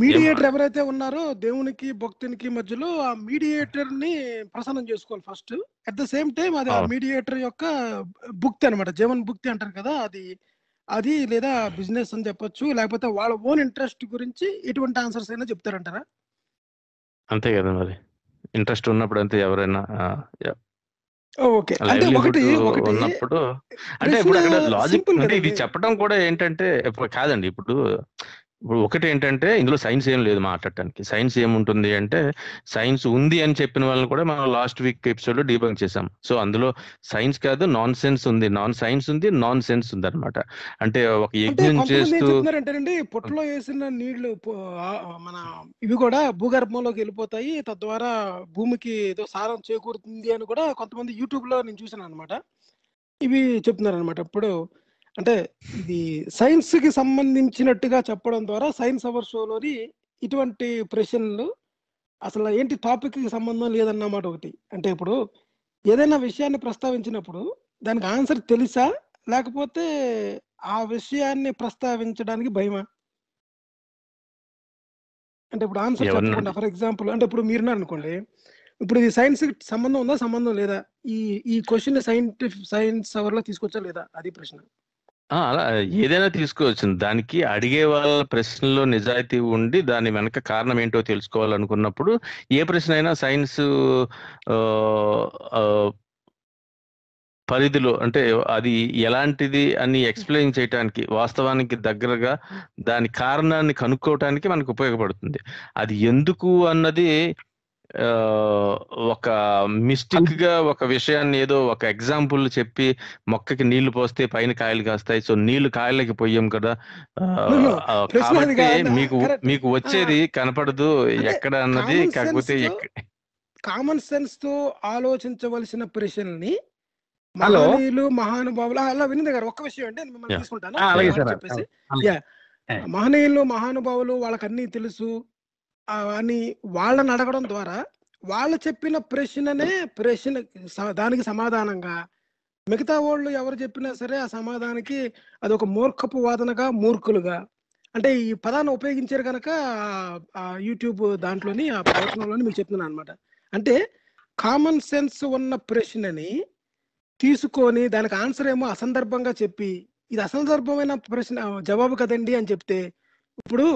మీడియేటర్ ఎవరైతే ఉన్నారో దేవునికి భక్తునికి మధ్యలో ఆ మీడియేటర్ని ప్రసన్నం చేసుకోవాలి first at the same time అది ఆ. మీడియేటర్ యొక్క భుక్తి అన్నమాట. జీవన్ భుక్తి అంటారు కదా అది అది లేదా బిజినెస్ అని చెప్పొచ్చు లేకపోతే వాళ్ళ ఓన్ ఇంట్రెస్ట్ గురించి ఎటువంటి ఆన్సర్స్ అయినా చెప్తారంటారా? అంతే కదా మరి. ఇంట్రెస్ట్ ఉన్నప్పుడు అంతే ఎవరైనా ఓకే. అంటే ఒకటి ఉన్నప్పుడు అంటే ఇప్పుడు అక్కడ లాజిక్ అంటే ఇది. చెప్పడం కూడా ఏంటంటే ఇప్పుడు కాదండి. ఇప్పుడు ఇప్పుడు ఒకటి ఏంటంటే ఇందులో సైన్స్ ఏం లేదు మాట్లాడటానికి. సైన్స్ ఏముంటుంది అంటే సైన్స్ ఉంది అని చెప్పిన వాళ్ళని కూడా మనం లాస్ట్ వీక్ ఎపిసోడ్లో డీబంక్ చేసాం సో అందులో సైన్స్ కాదు నాన్ సెన్స్ ఉంది. నాన్ సైన్స్ ఉంది నాన్ సెన్స్ ఉంది అనమాట అంటే ఒక యజ్ఞం చేస్తూ పొట్టలో వేసిన నీళ్ళు మన ఇవి కూడా భూగర్భంలోకి వెళ్ళిపోతాయి. తద్వారా భూమికి ఏదో సారం చేకూరుతుంది అని కూడా కొంతమంది యూట్యూబ్లో నేను చూసాను అనమాట ఇవి చెప్తున్నారు అనమాట ఇప్పుడు అంటే ఇది సైన్స్కి సంబంధించినట్టుగా చెప్పడం ద్వారా సైన్స్ అవర్ షోలోని ఇటువంటి ప్రశ్నలు అసలు ఏంటి టాపిక్కి సంబంధం లేదన్నమాట ఒకటి. అంటే ఇప్పుడు ఏదైనా విషయాన్ని ప్రస్తావించినప్పుడు దానికి ఆన్సర్ తెలుసా? లేకపోతే ఆ విషయాన్ని ప్రస్తావించడానికి భయమా? అంటే ఇప్పుడు ఆన్సర్ చెప్పకుండా ఫర్ ఎగ్జాంపుల్ అంటే ఇప్పుడు మీరున్నారు అనుకోండి ఇప్పుడు ఇది సైన్స్ సంబంధం ఉందా? సంబంధం లేదా? ఈ ఈ క్వశ్చన్ సైంటిఫిక్ సైన్స్ అవర్లో తీసుకొచ్చా లేదా? అది ప్రశ్న. అలా ఏదైనా తీసుకోవచ్చు. దానికి అడిగే వాళ్ళ ప్రశ్నలో నిజాయితీ ఉండి దాని వెనక కారణం ఏంటో తెలుసుకోవాలనుకున్నప్పుడు ఏ ప్రశ్న అయినా సైన్స్ పరిధిలో అంటే అది ఎలాంటిది అని ఎక్స్ప్లెయిన్ చేయడానికి వాస్తవానికి దగ్గరగా దాని కారణాన్ని కనుక్కోవటానికి మనకు ఉపయోగపడుతుంది. అది ఎందుకు అన్నది ఒక మిస్టిక్గా ఒక విషయాన్ని ఏదో ఒక ఎగ్జాంపుల్ చెప్పి మొక్కకి నీళ్ళు పోస్తే పైన కాయలు కాస్తాయి సో నీళ్ళు కాయలకి పోయాం కదా కాబట్టి. మీకు. మీకు వచ్చేది కనపడదు అంటే ఎక్కడ అన్నది common కాకపోతే కామన్ సెన్స్తో ఆలోచించవలసిన ప్రశ్నల్ని. మహనీయులు మహానుభావులు అలా వినింది గారు ఒక్క విషయం అంటే నేను మిమ్మల్ని. తీసుకుంటాను సార్ చెప్పేసి. ఏ. మహనీయులు మహానుభావులు వాళ్ళకి అన్ని తెలుసు అని వాళ్ళని అడగడం ద్వారా వాళ్ళు చెప్పిన ప్రశ్ననే ప్రశ్న స- దానికి సమాధానంగా మిగతా వాళ్ళు ఎవరు చెప్పినా సరే ఆ సమాధానానికి అది ఒక మూర్ఖపు వాదనగా మూర్ఖులుగా. అంటే ఈ పదాన్ని ఉపయోగించారు కనుక యూట్యూబ్ దాంట్లోని ఆ ప్రవచనంలోని మీకు చెప్తున్నాను అనమాట అంటే కామన్ సెన్స్ ఉన్న ప్రశ్నని తీసుకొని దానికి ఆన్సర్ ఏమో అసందర్భంగా చెప్పి ఇది అసందర్భమైన ప్రశ్న జవాబు కదండి అని చెప్తే ఇప్పుడు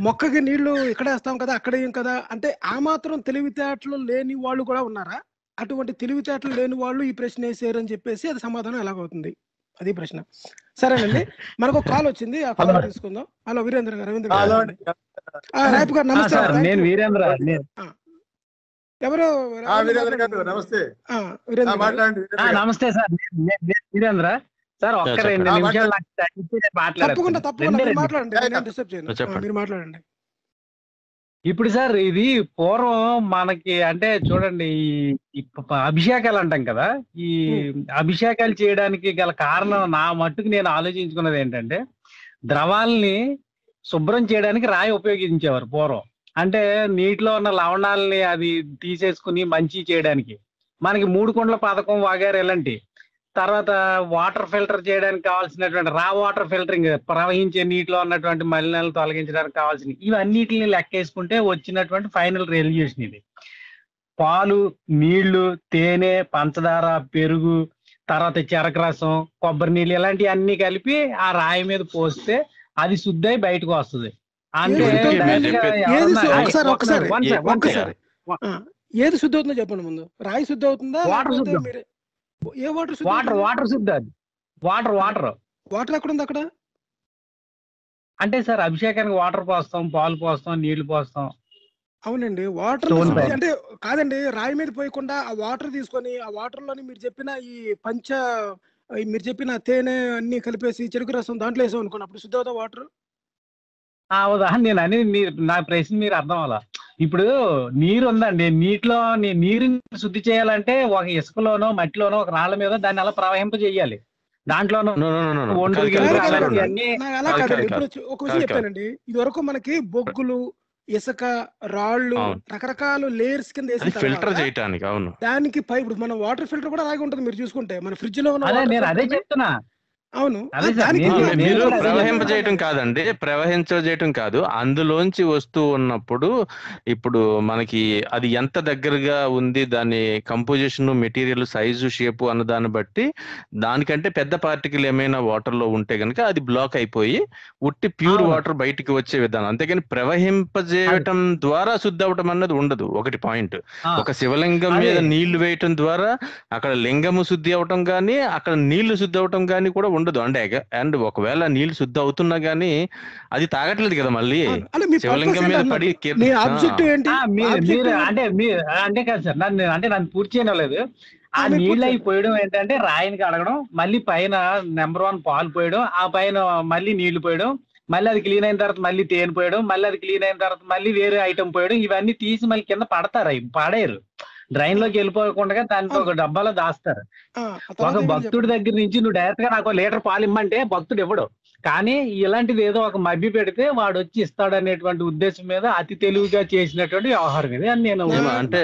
మొక్కకి నీళ్ళు ఇక్కడ వేస్తాం కదా అక్కడ ఏం కదా? అంటే ఆ మాత్రం తెలివితేటలు లేని వాళ్ళు కూడా ఉన్నారా? అటువంటి తెలివితేటలు లేని వాళ్ళు ఈ ప్రశ్న వేసారు అని చెప్పేసి అది సమాధానం ఎలాగవుతుంది? అది ప్రశ్న. సరేనండి. మనకు ఒక కాల్ వచ్చింది. ఆ కాల్. తీసుకుందాం. హలో వీరేంద్ర గారు రవీంద్ర గారు. ఆ, రాయపు గారు నమస్తే. నేను. వీరేంద్ర ఎవరు? ఆ, వీరేంద్ర గారు నమస్తే. నమస్తే సార్. వీరేంద్ర. సార్ ఒక్క. రెండు నిమిషాలు తప్పకుండా మీరు. మాట్లాడండి. యా, నేను డిస్టర్బ్ చేయను. చెప్పండి. ఆ, మీరు మాట్లాడండి. ఇప్పుడు సార్ ఇది పూర్వం మనకి అంటే చూడండి ఈ- అభిషేకాలు అంటాం కదా ఈ అభిషేకాలు చేయడానికి గల కారణం నా మట్టుకు నేను ఆలోచించుకున్నది ఏంటంటే ద్రవాల్ని శుభ్రం చేయడానికి రాయి ఉపయోగించేవారు పూర్వం. అంటే నీటిలో ఉన్న లవణాలని అది తీసేసుకుని మంచి చేయడానికి. మనకి మూడు కొండల పథకం వాగారు ఇలాంటి తర్వాత వాటర్ ఫిల్టర్ చేయడానికి కావాల్సినటువంటి రా వాటర్ ఫిల్టరింగ్ ప్రవహించే నీటిలో ఉన్నటువంటి మలినాలను తొలగించడానికి కావాల్సిన ఇవన్నిటిని లెక్కేసుకుంటే వచ్చినటువంటి ఫైనల్ రెల్యూషన్ ఇది. పాలు నీళ్ళు తేనె పంచదార పెరుగు తర్వాత చెరకు రసం కొబ్బరి నీళ్ళు ఇలాంటివి అన్ని కలిపి ఆ రాయి మీద పోస్తే అది శుద్ధై బయటకు వస్తుంది. అంటే ఏది శుద్ధి అవుతుందో చెప్పండి ముందు. రాయి శుద్ధి అవుతుందా వాటర్ ఏ వాటర్ వాటర్ వాటర్ శుద్ధి అది. Water water. వాటర్ ఎక్కడ ఉంది అక్కడ? అంటే సార్ అభిషేకానికి వాటర్ పోస్తాం పాలు పోస్తాం నీళ్ళు పోస్తాం. అవునండి. వాటర్. అంటే కాదండి రాయి మీద పోయకుండా ఆ వాటర్ తీసుకొని ఆ వాటర్లోని మీరు చెప్పిన ఈ పంచ మీరు చెప్పిన తేనె అన్ని కలిపేసి చెరుకు రసం దాంట్లో వేసాం అనుకోండి అప్పుడు శుద్ధి అవుతా వాటర్ నేను అనేది మీరు నా ప్రశ్న మీరు అర్థం అవ్వాలా? ఇప్పుడు నీరు ఉందండి నీటిలో నీ- నీరుని శుద్ధి చేయాలంటే ఒక ఇసుకలోనో మట్టిలోనో ఒక రాళ్ళ మీద దాన్ని అలా ప్రవహింప చేయాలి. దాంట్లోనో ఒక విషయం. చెప్పానండి. ఇది వరకు మనకి బొగ్గులు ఇసుక రాళ్ళు. రకరకాల లేయర్స్ కింద ఫిల్టర్ చేయటానికి అవును. దానికి పై ఇప్పుడు మన వాటర్ ఫిల్టర్ కూడా అలాగే ఉంటుంది మీరు చూసుకుంటే. మన ఫ్రిడ్జ్లో ఉన్న అదే చెప్తున్నా. అవును మీరు ప్రవహింపజేయటం. కాదండి ప్రవహించజేయటం కాదు అందులోంచి వస్తూ ఉన్నప్పుడు ఇప్పుడు మనకి అది ఎంత దగ్గరగా ఉంది దాని కంపోజిషన్ మెటీరియల్ సైజు షేపు అన్న దాన్ని బట్టి దానికంటే పెద్ద పార్టికల్ ఏమైనా వాటర్లో ఉంటే గనుక అది బ్లాక్ అయిపోయి ఉట్టి ప్యూర్. వాటర్ బయటికి వచ్చే విధానం అంతేగాని ప్రవహింపజేయటం ద్వారా శుద్ధి అవటం అన్నది ఉండదు ఒకటి పాయింట్ ఒక శివలింగం మీద. నీళ్ళు వేయటం ద్వారా అక్కడ లింగము శుద్ధి అవటం కానీ అక్కడ నీళ్ళు శుద్ధి అవటం కానీ కూడా ఉండదు. అంటే అండ్ ఒకవేళ నీళ్ళు శుద్ధి అవుతున్నా గానీ అది తాగట్లేదు కదా మళ్ళీ. శివలింగం మీద పడి. ఆబ్జెక్టివ్ ఏంటి? అంటే అంటే కాదు సార్ నన్ను అంటే నన్ను పూర్తి చేయలేదు ఆ నీళ్ళు పూర్తి అయి పోయడం ఏంటంటే రాయిని కడగడం మళ్ళీ పైన నెంబర్ వన్ పాలు పోయడం ఆ పైన మళ్ళీ నీళ్ళు పోయడం మళ్ళీ అది క్లీన్ అయిన తర్వాత మళ్ళీ తేనె పోయడం మళ్ళీ అది క్లీన్ అయిన తర్వాత మళ్ళీ వేరే ఐటమ్ పోయడం ఇవన్నీ తీసి మళ్ళీ కింద పడతారు అవి పడేరు డ్రైన్లోకి వెళ్ళిపోకుండా దాంట్లో ఒక డబ్బాలో దాస్తారు. ఒక భక్తుడి దగ్గర నుంచి నువ్వు డైరెక్ట్గా నాకు ఒక లీటర్ పాలు ఇమ్మంటే భక్తుడు ఇవ్వడు. కానీ ఇలాంటిది ఏదో ఒక మభ్య పెడితే వాడు వచ్చి ఇస్తాడు అనేటువంటి ఉద్దేశం మీద అతి తెలివిగా చేసినటువంటి వ్యవహారం ఇది అని నేను అంటే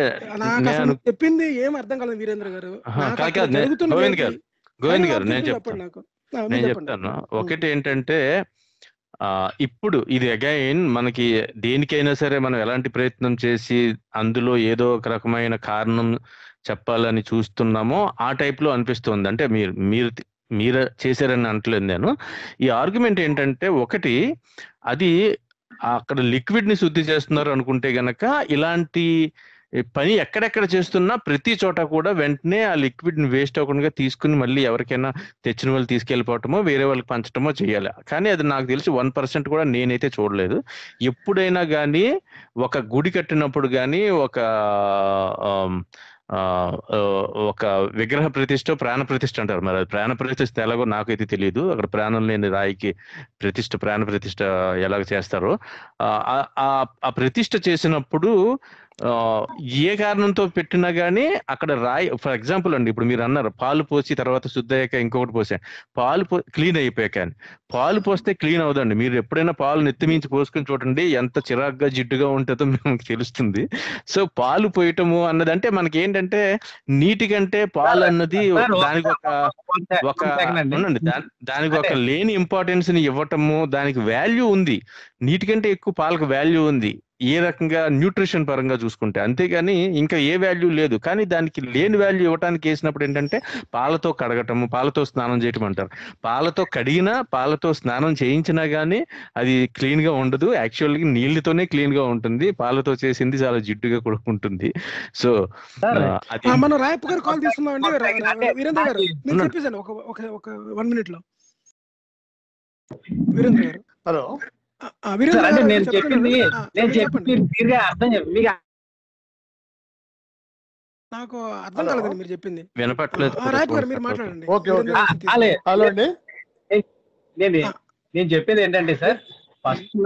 చెప్పింది ఏం అర్థం కాలేదు వీరేంద్ర గారు. గోవింద్? గారు, గోవింద్ గారు నేను చెప్తాను నేను. చెప్తాను. ఒకటి ఏంటంటే ఇప్పుడు ఇది అగైన్ మనకి దేనికైనా సరే మనం ఎలాంటి ప్రయత్నం చేసి అందులో ఏదో ఒక రకమైన కారణం చెప్పాలని చూస్తున్నామో ఆ టైప్లో అనిపిస్తుంది. అంటే మీరు మీరు మీరు చేశారని అంటలేదు నేను. ఈ ఆర్గ్యుమెంట్ ఏంటంటే ఒకటి అది అక్కడ లిక్విడ్ని శుద్ధి చేస్తున్నారు అనుకుంటే గనక ఇలాంటి పని ఎక్కడెక్కడ చేస్తున్నా ప్రతి చోట కూడా వెంటనే ఆ లిక్విడ్ని వేస్ట్ అవ్వకుండా తీసుకుని మళ్ళీ ఎవరికైనా తెచ్చిన వాళ్ళు తీసుకెళ్ళిపోవటమో వేరే వాళ్ళకి పంచటమో చేయాలి. కానీ అది నాకు తెలిసి వన్ పర్సెంట్ కూడా నేనైతే చూడలేదు. ఎప్పుడైనా కానీ ఒక గుడి కట్టినప్పుడు కానీ ఒక ఒక విగ్రహ ప్రతిష్ట ప్రాణ ప్రతిష్ట అంటారు. మరి అది ప్రాణ ప్రతిష్ట ఎలాగో నాకైతే తెలియదు అక్కడ ప్రాణం లేని రాయికి ప్రతిష్ట ప్రాణ ప్రతిష్ట ఎలాగ చేస్తారో ఆ, ఆ- చేసినప్పుడు ఏ కారణంతో పెట్టినా గానీ అక్కడ రాయి ఫర్ ఎగ్జాంపుల్ అండి ఇప్పుడు మీరు అన్నారు పాలు పోసి తర్వాత శుద్ధ అయ్యాక ఇంకొకటి పోసాను పాలు పో క్లీన్ అయిపోయాక అని. పాలు పోస్తే క్లీన్ అవదండి మీరు ఎప్పుడైనా పాలు నెత్తిమించి పోసుకొని చూడండి ఎంత చిరాగ్గా జిడ్డుగా ఉంటుందో మీకు తెలుస్తుంది. సో పాలు పోయటము అన్నది అంటే మనకి ఏంటంటే నీటి కంటే పాలు అన్నది దానికి ఒక ఒక దానికి ఒక లేని ఇంపార్టెన్స్ని ఇవ్వటము దానికి వాల్యూ ఉంది. నీటి కంటే ఎక్కువ పాలకు వాల్యూ ఉంది. ఏ రకంగా న్యూట్రిషన్ పరంగా చూసుకుంటే అంతేగాని ఇంకా ఏ వాల్యూ లేదు. కానీ దానికి లేని వాల్యూ ఇవ్వడానికి వేసినప్పుడు ఏంటంటే పాలతో కడగటము పాలతో స్నానం చేయటం అంటారు. పాలతో కడిగినా పాలతో స్నానం చేయించినా గానీ అది క్లీన్గా ఉండదు. యాక్చువల్గా నీళ్ళతోనే క్లీన్గా ఉంటుంది. పాలతో చేసింది చాలా జిడ్డుగా కూడా ఉంటుంది. సో మనం రాయప్ప గారు కాల్ అంటే వీరేంద్ర గారు. చెప్పేసాను ఒక ఒక ఒక వన్ మినిట్లో వీరేంద్ర గారు. హలో. అంటే నేను. చెప్పింది నేను చెప్పింది క్లియర్గా అర్థం చెప్ప- మీకు నాకు అర్థం. కాలేదండి మీరు చెప్పింది వినపట్లేదు గారు మీరు. మాట్లాడండి ఓకే, ఓకే. హలో అండి నేను. నేను చెప్పేది ఏంటంటే సార్ ఫస్ట్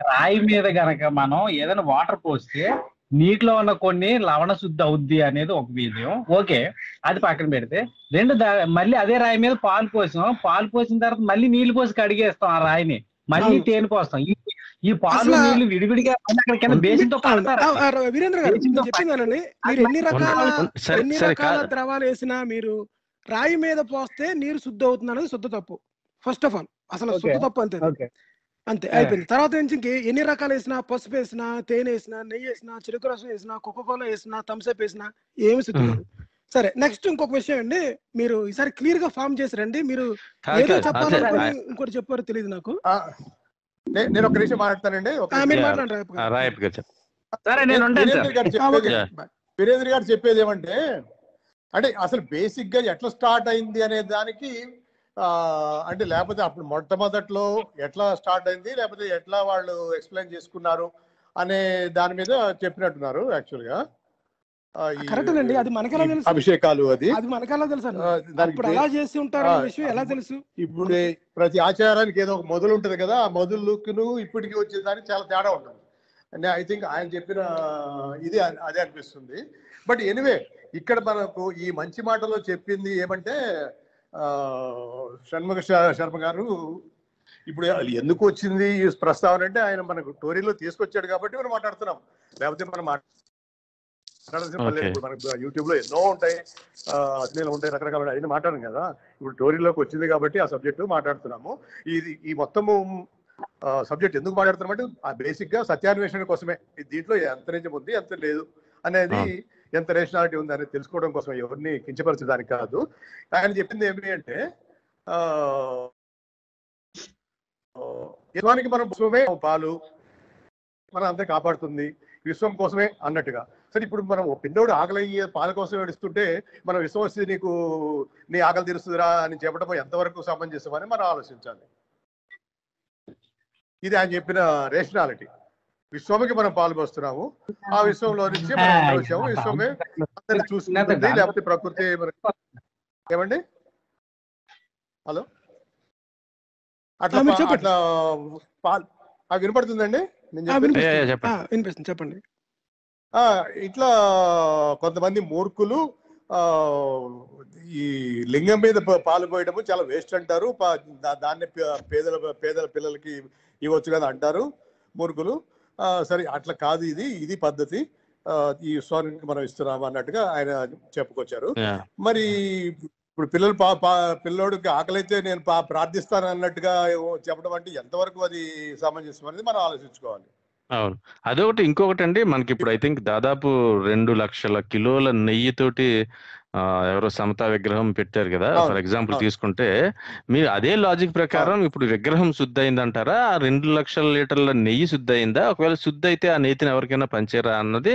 రాయి మీద గనక మనం ఏదైనా వాటర్ పోస్తే నీటిలో ఉన్న కొన్ని లవణ శుద్ధి అవుద్ది అనేది ఒక విషయం ఓకే అది పక్కన పెడితే రెండు మళ్ళీ అదే రాయి మీద పాలు పోసాం పాలు పోసిన తర్వాత మళ్ళీ నీళ్ళు పోసి కడిగేస్తాం ఆ రాయిని మళ్ళీ. తేనె పోస్తాం ఈ పాలు నీళ్ళు విడివిడిగా మళ్ళీ అక్కడ కింద బేసిన్తో ఆ, కడతారు ఆ, ఆ, వీరేంద్ర గారు బేసిన్తో చెప్పిందానండి మీరు ఎన్ని రకాల ఎన్ని రకాల ద్రవాలు వేసినా మీరు రాయి మీద పోస్తే నీరు శుద్ధి అవుతుంది అనేది శుద్ధ తప్పు. ఫస్ట్ ఆఫ్ ఆల్ అసలు. శుద్ధ తప్పు అంతే అంతే. అయిపోయింది. తర్వాత నుంచి ఇంక ఎన్ని రకాలు వేసినా పసుపు వేసినా తేనె వేసినా నెయ్యి వేసినా చెరుకు రసం వేసినా కోకోకోలా వేసినా థమ్స్అప్ వేసినా ఏమి శుద్ధి సరే నెక్స్ట్ ఇంకొక విషయం అండి. మీరు ఈసారి క్లియర్గా ఫామ్ చేసారండి మీరు కాదు ఏదో ఇంకోటి చెప్పారో తెలియదు నాకు. నేను ఒక నిమిషం మాట్లాడతానండి. మీరు వీరేంద్ర గారు. చెప్పేది ఏమంటే అంటే అసలు బేసిక్గా ఎట్లా స్టార్ట్ అయింది అనే దానికి ఆ, అంటే లేకపోతే అప్పుడు మొట్టమొదట్లో ఎట్లా స్టార్ట్ అయింది లేకపోతే ఎట్లా వాళ్ళు ఎక్స్ప్లెయిన్ చేసుకున్నారు అనే దాని మీద చెప్పినట్టున్నారు యాక్చువల్ గా ఆ, ఈ- కరెక్ట్ అండి అది మనకెలా తెలుసు? అభిషేకాలు అది. అది మనకెలా తెలుసు అప్పుడు అలా చేసి ఉంటారు విషయం ఎలా తెలుసు? ఇప్పుడు ప్రతి ఆచారానికి ఏదో ఒక మొదలు ఉంటుంది కదా ఆ మొదలుకును ఇప్పటికి వచ్చేదానికి చాలా తేడా ఉంటుంది. అంటే ఐ థింక్ ఆయన చెప్పిన ఇది అదే అనిపిస్తుంది. బట్ ఎనివే ఇక్కడ మనకు ఈ మంచి మాటలో చెప్పింది ఏమంటే షణ్ముఖ శర్మ గారు ఇప్పుడు ఎందుకు వచ్చింది ఈ ప్రస్తావన అంటే ఆయన మనకు టోరీలో తీసుకొచ్చాడు కాబట్టి మనం మాట్లాడుతున్నాం. లేకపోతే మనం మాట్లాడాల్సిన పని లేదు. Okay. ఇప్పుడు మనకు యూట్యూబ్లో ఎన్నో ఉంటాయి. అశ్లీలం ఉంటాయి రకరకాల అన్ని మాట్లాడడం కదా. ఇప్పుడు టోరీలోకి వచ్చింది కాబట్టి ఆ సబ్జెక్ట్ మాట్లాడుతున్నాము. ఇది ఈ మొత్తము సబ్జెక్ట్ ఎందుకు మాట్లాడుతున్నామంటే ఆ బేసిక్గా సత్యాన్వేషణ కోసమే. దీంట్లో ఎంత నిజం ఉంది ఎంత లేదు అనేది ఎంత రేషనాలిటీ ఉంది అనేది తెలుసుకోవడం కోసం ఎవరిని కించపరచడానికి కాదు. ఆయన చెప్పింది ఏమి అంటే ఆ యజమానికి మనం పాలు మనం అంతే కాపాడుతుంది విశ్వం కోసమే అన్నట్టుగా. సరే ఇప్పుడు మనం ఓ పిల్లోడు ఆకలి పాల కోసం ఏడుస్తుంటే మనం విశ్వం వస్తే నీకు నీ ఆకలి తీరుస్తుందిరా అని చెప్పడం ఎంతవరకు సమంజసమని మనం ఆలోచించాలి. ఇది ఆయన చెప్పిన రేషనాలిటీ విశ్వమికి మనం పాల్గొస్తున్నాము ఆ విశ్వంలో నుంచి మనం ఇక్కడ వచ్చాము. విశ్వమే అందరిని చూసుకుంటుంది లేకపోతే ప్రకృతి ఏమండి? హలో? అట్లా. అట్లా పాల్ ఆ, వినపడుతుందండి? చెప్పండి. ఇట్లా కొంతమంది మూర్ఖులు ఆ ఈ లింగం మీద పాలు పోయడము చాలా వేస్ట్ అంటారు. దాన్ని పేదల పేదల పిల్లలకి ఇవ్వచ్చు కదా అంటారు మూర్ఖులు. ఆ, సరే అట్లా కాదు ఇది ఇది పద్ధతి. ఈ విశ్వానికి మనం ఇస్తున్నాము అన్నట్టుగా ఆయన చెప్పుకొచ్చారు. మరి ఇప్పుడు పిల్లలు పా పా- పిల్లోడికి ఆకలి అయితే నేను పా ప్రార్థిస్తాను అన్నట్టుగా చెప్పడం అంటే ఎంతవరకు అది సమంజసం అనేది మనం ఆలోచించుకోవాలి. అవును. అదొకటి. ఇంకొకటి అండి మనకి ఇప్పుడు ఐ థింక్ దాదాపు రెండు లక్షల కిలోల నెయ్యితోటి ఆ, ఎవరో సమతా విగ్రహం పెట్టారు కదా. అవును, ఫర్ ఎగ్జాంపుల్ అవును. తీసుకుంటే మీరు అదే లాజిక్ ప్రకారం ఇప్పుడు విగ్రహం శుద్ధ అయిందంటారా ఆ రెండు లక్షల లీటర్ల నెయ్యి శుద్ధ అయిందా ఒకవేళ శుద్ధ అయితే ఆ నెయ్యిని ఎవరికైనా పంచారా అన్నది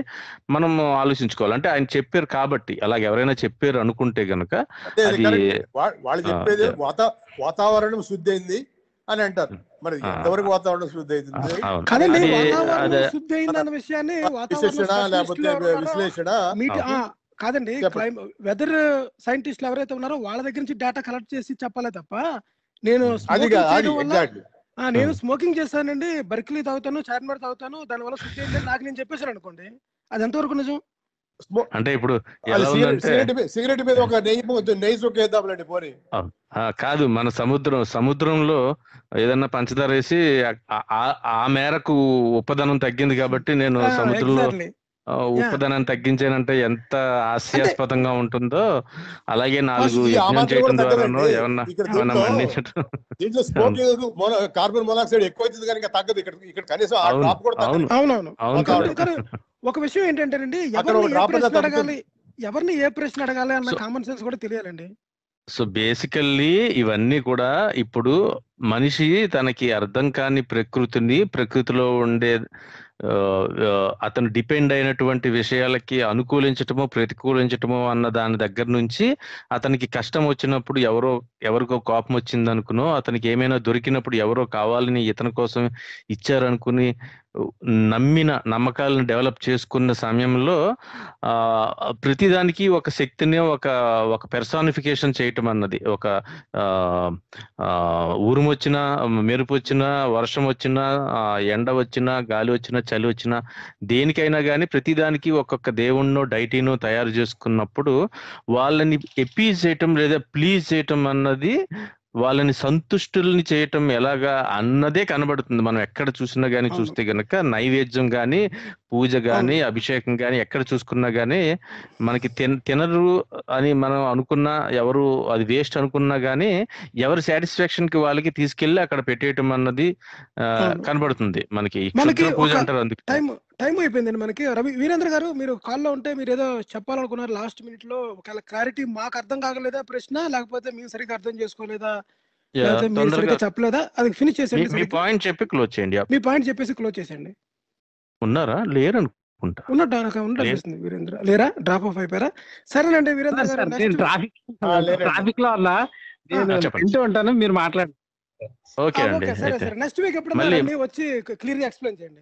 మనం ఆలోచించుకోవాలి. అంటే ఆయన చెప్పారు కాబట్టి అలాగే ఎవరైనా చెప్పారు అనుకుంటే గనుక అదే అది అది correct. వా- వాళ్ళు ఆ, చెప్పేది. వాత వాతావరణం శుద్ధి అయింది అని అంటారు. మరి. ఎంతవరకు వాతావరణం శుద్ధి అవుతుంది శుద్ధి అయిందన్న విషయాన్ని విశ్లేషణ లేకపోతే విశ్లేషణ? కాదండి వెదర్ సైంటిస్టులు ఎవరైతే ఉన్నారో వాళ్ళ దగ్గర నుంచి డేటా కలెక్ట్ చేసి చెప్పాలే తప్ప నేను నేను. స్మోకింగ్ చేస్తానండి బర్కిలీ తాగుతాను చార్మినార్ తాగుతాను దానివల్ల శుద్ధి నాకు నేను చెప్పేశాను అనుకోండి అది ఎంతవరకు నిజం? అంటే ఇప్పుడు సిగరెట్ మీద- సిగరెట్ మీద ఒక నెయ్యి నెయ్యి చొక్కేద్దాంలేండి పోనీ కాదు మన సముద్రం సముద్రంలో ఏదన్నా పంచదార వేసి ఆ- మేరకు ఉప్పదనం తగ్గింది కాబట్టి నేను సముద్రంలో ఆ, ఉప్పదనాన్ని తగ్గించానంటే ఎంత హాస్యాస్పదంగా ఉంటుందో అలాగే నాలుగు ఈ ఆ యజ్ఞం మాత్రం చేయడం ద్వారానో తగ్గదండి. ఏమన్నా ఇక్కడ ఏమన్నా దీంట్లో- స్మోకింగ్ కార్బన్ మొనాక్సైడ్ ఎక్కువ అవుతుంది కానీ ఇంకా తగ్గదు ఇక్కడ ఇక్కడ కనీసం ఆ అవును, డ్రాప్ కూడా తగ్గదు. అవును. అవునవును అవును ఒక- కదా కానీ ఒక విషయం ఏంటంటేనండి అక్కడ ఎవరిని ఒక ఏ డ్రాప్ ప్రశ్న తగ్గుతుంది. అడగాలి ఎవరిని ఏ ప్రశ్న అడగాలి అన్న So- కామన్ సెన్స్ కూడా తెలియాలండి సో బేసికల్లీ ఇవన్నీ కూడా ఇప్పుడు మనిషి తనకి అర్థం కాని ప్రకృతిని ప్రకృతిలో ఉండే అతను డిపెండ్ అయినటువంటి విషయాలకి అనుకూలించటమో ప్రతికూలించటమో అన్న దాని దగ్గర నుంచి అతనికి కష్టం వచ్చినప్పుడు ఎవరో ఎవరికో కోపం వచ్చింది అనుకునో అతనికి ఏమైనా దొరికినప్పుడు ఎవరో కావాలని ఇతని కోసం ఇచ్చారనుకుని నమ్మిన నమ్మకాలను డెవలప్ చేసుకున్న సమయంలో ప్రతిదానికి ఒక శక్తిని ఒక ఒక పెర్సానిఫికేషన్ చేయటం అన్నది. ఒక ఆ ఉరుము మెరుపు వచ్చిన వర్షం వచ్చినా ఎండ వచ్చినా గాలి వచ్చినా చలి వచ్చినా దేనికైనా కానీ ప్రతిదానికి ఒక్కొక్క దేవుణ్ణో డైటీనో తయారు చేసుకున్నప్పుడు వాళ్ళని ఎప్పీజ్ చేయటం లేదా ప్లీజ్ చేయటం అన్నది వాళ్ళని సంతుష్టుల్ని చేయటం ఎలాగా అన్నదే కనబడుతుంది మనం ఎక్కడ చూసినా గానీ. చూస్తే గనక నైవేద్యం గాని పూజ గాని అభిషేకం గాని ఎక్కడ చూసుకున్నా గానీ మనకి తిన తినరు అని మనం అనుకున్నా ఎవరు అది వేస్ట్ అనుకున్నా గానీ ఎవరి సాటిస్ఫాక్షన్కి వాళ్ళకి తీసుకెళ్ళి అక్కడ పెట్టేయటం అన్నది. కనబడుతుంది మనకి పూజ అంటారు అందుకే టైం అయిపోయిందండి మనకి. రవి వీరేంద్ర గారు మీరు కాల్లో ఉంటే మీరు ఏదో చెప్పాలనుకున్నారు లాస్ట్ మినిట్లో ఒకవేళ క్లారిటీ మాకు అర్థం కాగలేదా ప్రశ్న? లేకపోతే మేము సరిగ్గా అర్థం చేసుకోలేదా? చెప్పలేదా? అది ఫినిష్ చేసేయండి మీ. పాయింట్ చెప్పి క్లోజ్ చేయండి. మీ పాయింట్ చెప్పేసి క్లోజ్ చేసేయండి. ఉన్నారా? లేరు అనుకుంటా ఉన్నట్టు నాకు. అనిపిస్తుంది వీరేంద్ర. లేరా? డ్రాప్ ఆఫ్ అయిపోయారా? సరేనండి వీరేంద్ర సార్, గారు ట్రాఫిక్. ట్రాఫిక్లో ఉన్నా. నేను. వింటూ ఉంటాను మీరు మాట్లాడండి. ఓకే అండి నెక్స్ట్ వీక్ రండి, వచ్చి క్లియర్గా ఎక్స్ప్లెయిన్ చేయండి.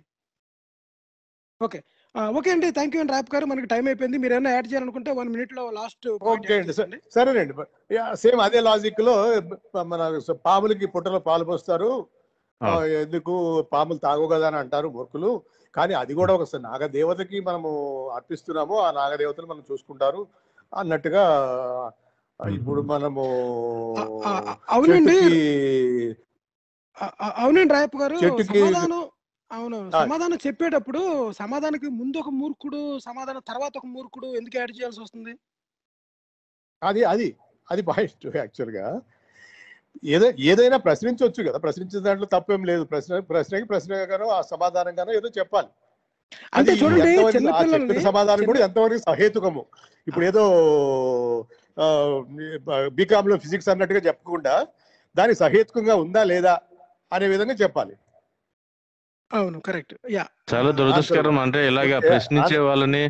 ఓకే. ఓకే అండి. థ్యాంక్ యూ అండి ర్యాప్ గారు. మనకి టైం అయిపోయింది. మీరు ఏమైనా యాడ్ చేయాలనుకుంటే వన్ మినిట్లో లాస్ట్ ఓకే అండి. సరే సరేనండి. సేమ్ అదే లాజిక్లో మన పాములకి పుట్టలో పాలు పోస్తారు. ఎందుకు పాములు తాగు కదా అని అంటారు మూర్ఖులు. కానీ అది కూడా ఒక నాగదేవతకి మనము అర్పిస్తున్నాము. ఆ నాగదేవతలు మనం చూసుకుంటారు అన్నట్టుగా ఇప్పుడు మనము అవునండి. అవునండి రాయప్ప గారు. చెట్టుకి- సమాధానం అవును ఆ. సమాధానం చెప్పేటప్పుడు సమాధానానికి ముందు ఒక మూర్ఖుడు సమాధానం తర్వాత ఒక మూర్ఖుడు ఎందుకు యాడ్ చేయాల్సి వస్తుంది? అది అది అది పాయింట్ యాక్చువల్గా ఏదో ఏదైనా ప్రశ్నించవచ్చు కదా. ప్రశ్నించిన దాంట్లో తప్పేం లేదు. ప్రశ్న ప్రశ్నకి ప్రశ్న గాను ఆ సమాధానం గాను ఏదో చెప్పాలి. అంటే చూడండి సమాధానం కూడా ఎంతవరకు సహేతుకము. ఇప్పుడు ఏదో బీకామ్లో ఫిజిక్స్ అన్నట్టుగా చెప్పకుండా దాని సహేతుకంగా ఉందా లేదా అనే విధంగా చెప్పాలి. అవును కరెక్ట్. యా. చాలా దురదృష్టకరం. అంటే ఇలాగా Yeah, ప్రశ్నించే వాళ్ళని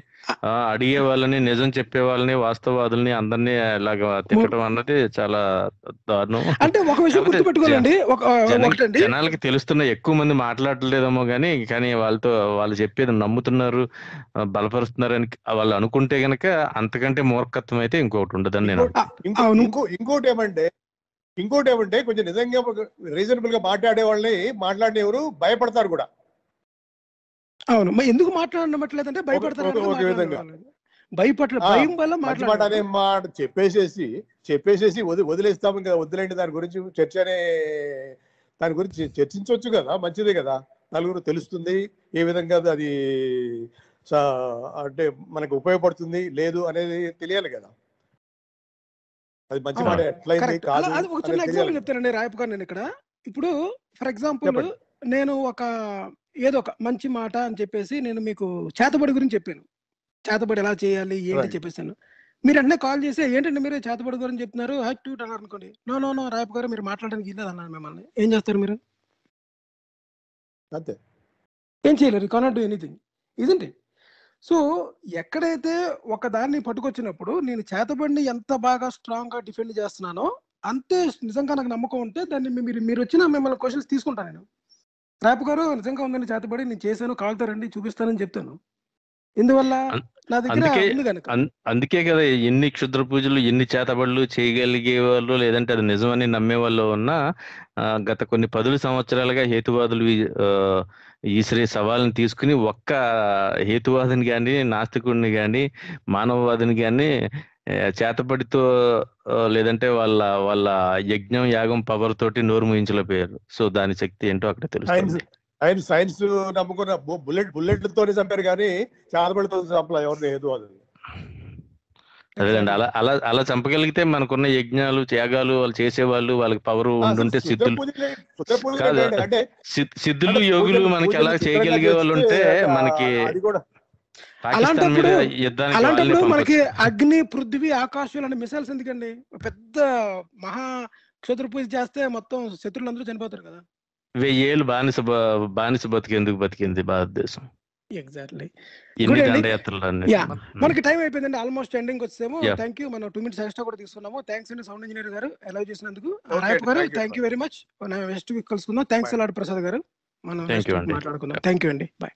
అడిగే వాళ్ళని నిజం చెప్పే వాళ్ళని వాస్తవాదుల్ని అందరినీ ఇలాగా తిట్టడం అన్నది చాలా దారుణం. అంటే ఒక విషయం గుర్తుపెట్టుకోవాలండి. ఒక జనం- ఒకటండి. జనాలకి తెలుస్తున్న ఎక్కువ మంది మాట్లాడలేదేమో కానీ కానీ వాళ్ళతో వాళ్ళు చెప్పేది నమ్ముతున్నారు బలపరుస్తున్నారు అని వాళ్ళు అనుకుంటే గనక అంతకంటే మూర్ఖత్వం అయితే ఇంకొకటి ఉండదని నేను. ఇంకో ఇంకోటి ఏమంటే ఇంకోటి ఏమంటే కొంచెం నిజంగా రీజనబుల్గా మాట్లాడే వాళ్ళని మాట్లాడే ఎవరు భయపడతారు కూడా. అవును. ఎందుకు మాట్లాడనట్లేదంటే భయపడతారు ఒక- ఒక విధంగా. భయపడ ఆ, భయం వల్ల మంచి మాట చెప్పేసేసి చెప్పేసేసి వది వదిలేస్తాం ఇంకా వదిలేండి దాని గురించి చర్చ అనే దాని గురించి చర్చించవచ్చు కదా. మంచిదే కదా. నలుగురు తెలుస్తుంది. ఏ విధంగా అది అంటే మనకు ఉపయోగపడుతుంది లేదు అనేది తెలియాలి కదా. అది మంచి మాట. ఎట్లయింది కాదు అది ఒక చిన్న ఎగ్జాంపుల్ చెప్తానండి రాయప్ గారు నేను ఇక్కడ. ఇప్పుడు ఫర్ ఎగ్జాంపుల్. నేను ఒక ఏదో ఒక మంచి మాట అని చెప్పేసి నేను మీకు చేతబడి గురించి చెప్పాను. చేతబడి ఎలా చేయాలి ఏంటి. చెప్పేసాను. మీరు వెంటనే కాల్ చేసి ఏంటంటే మీరు చేతబడి గురించి చెప్తున్నారు? యాక్టివ్ అన్నారు అనుకోండి. నో నో నో రాయప్ గారు మీరు మాట్లాడడానికి ఇల్లేదు అన్నారు మిమ్మల్ని. ఏం చేస్తారు మీరు? అంతే. ఏం చేయలేరు కానాట్ డూ ఎనీథింగ్ ఇదండి సో ఎక్కడైతే ఒక దాన్ని పట్టుకొచ్చినప్పుడు నేను చేతబడిని ఎంత బాగా స్ట్రాంగ్గా డిఫెండ్ చేస్తున్నానో అంతే నిజంగా నాకు నమ్మకం ఉంటే దాన్ని మీరు మీరు వచ్చిన మిమ్మల్ని క్వశ్చన్స్ తీసుకుంటాను నేను. రేపు గారు నిజంగా ఉందని చేతబడి నేను చేశాను కాలుతో రండి చూపిస్తానని చెప్తాను. ఎందువల్ల అన్- నా దగ్గర అందుకే కదా ఎన్ని క్షుద్ర పూజలు ఎన్ని చేతబడులు చేయగలిగే వాళ్ళు లేదంటే అది నిజమని నమ్మే వాళ్ళు ఉన్నా గత కొన్ని పదుల సంవత్సరాలుగా హేతువాదులు ఈశ్వరి సవాల్ని తీసుకుని ఒక్క హేతువాదిని కానీ నాస్తికుడిని కానీ మానవవాదిని కానీ చేతపడితో లేదంటే వాళ్ళ వాళ్ళ యజ్ఞం యాగం పవర్ తోటి నోరు ముయించలేకపోయారు. సో దాని శక్తి ఏంటో అక్కడ సైన్స్ ఆయన సైన్స్ నమ్ముకున్న బుల్లెట్ బుల్లెట్ బుల్లెట్లతోనే చంపారు కానీ చేతపడితో చంపలే ఎవరిని హేతువాదిని అదేనండి అలా అలా అలా చంపగలిగితే మనకున్న యజ్ఞాలు త్యాగాలు వాళ్ళు చేసేవాళ్ళు వాళ్ళకి పవర్ ఉండుంటే సిద్ధులు కాదు. సిద్ధులు యోగులు మనకి ఎలా చేయగలిగే వాళ్ళు ఉంటే మనకి అలాంటప్పుడు- మనకి అగ్ని పృథ్వీ ఆకాశం లాంటి మిసైల్స్ ఎందుకండి? పెద్ద మహా క్షుద్ర పూజ చేస్తే మొత్తం శత్రువులు అందరూ చనిపోతారు కదా. వెయ్యేళ్ళు బానిస బ- బానిస బతికేందుకు బతికింది భారతదేశం. Exactly Yeah. మనకి టైం అయిపోయిందండి. ఆల్మోస్ట్ ఎండింగ్ వచ్చేమో. థ్యాంక్ యూ మనం టూ మినిట్స్ ఎక్స్ట్రా కూడా తీసుకున్నాము. థ్యాంక్స్ అండి సౌండ్ ఇంజనీర్ గారు అలౌ చేసినందుకు. రాయప్ గారు thank you, thank you very much next week కలుసుకుందాం. థ్యాంక్స్. అలాడ్ ప్రసాద్ గారు. మనం. మాట్లాడుకుందాం. థ్యాంక్ యూ అండి. బాయ్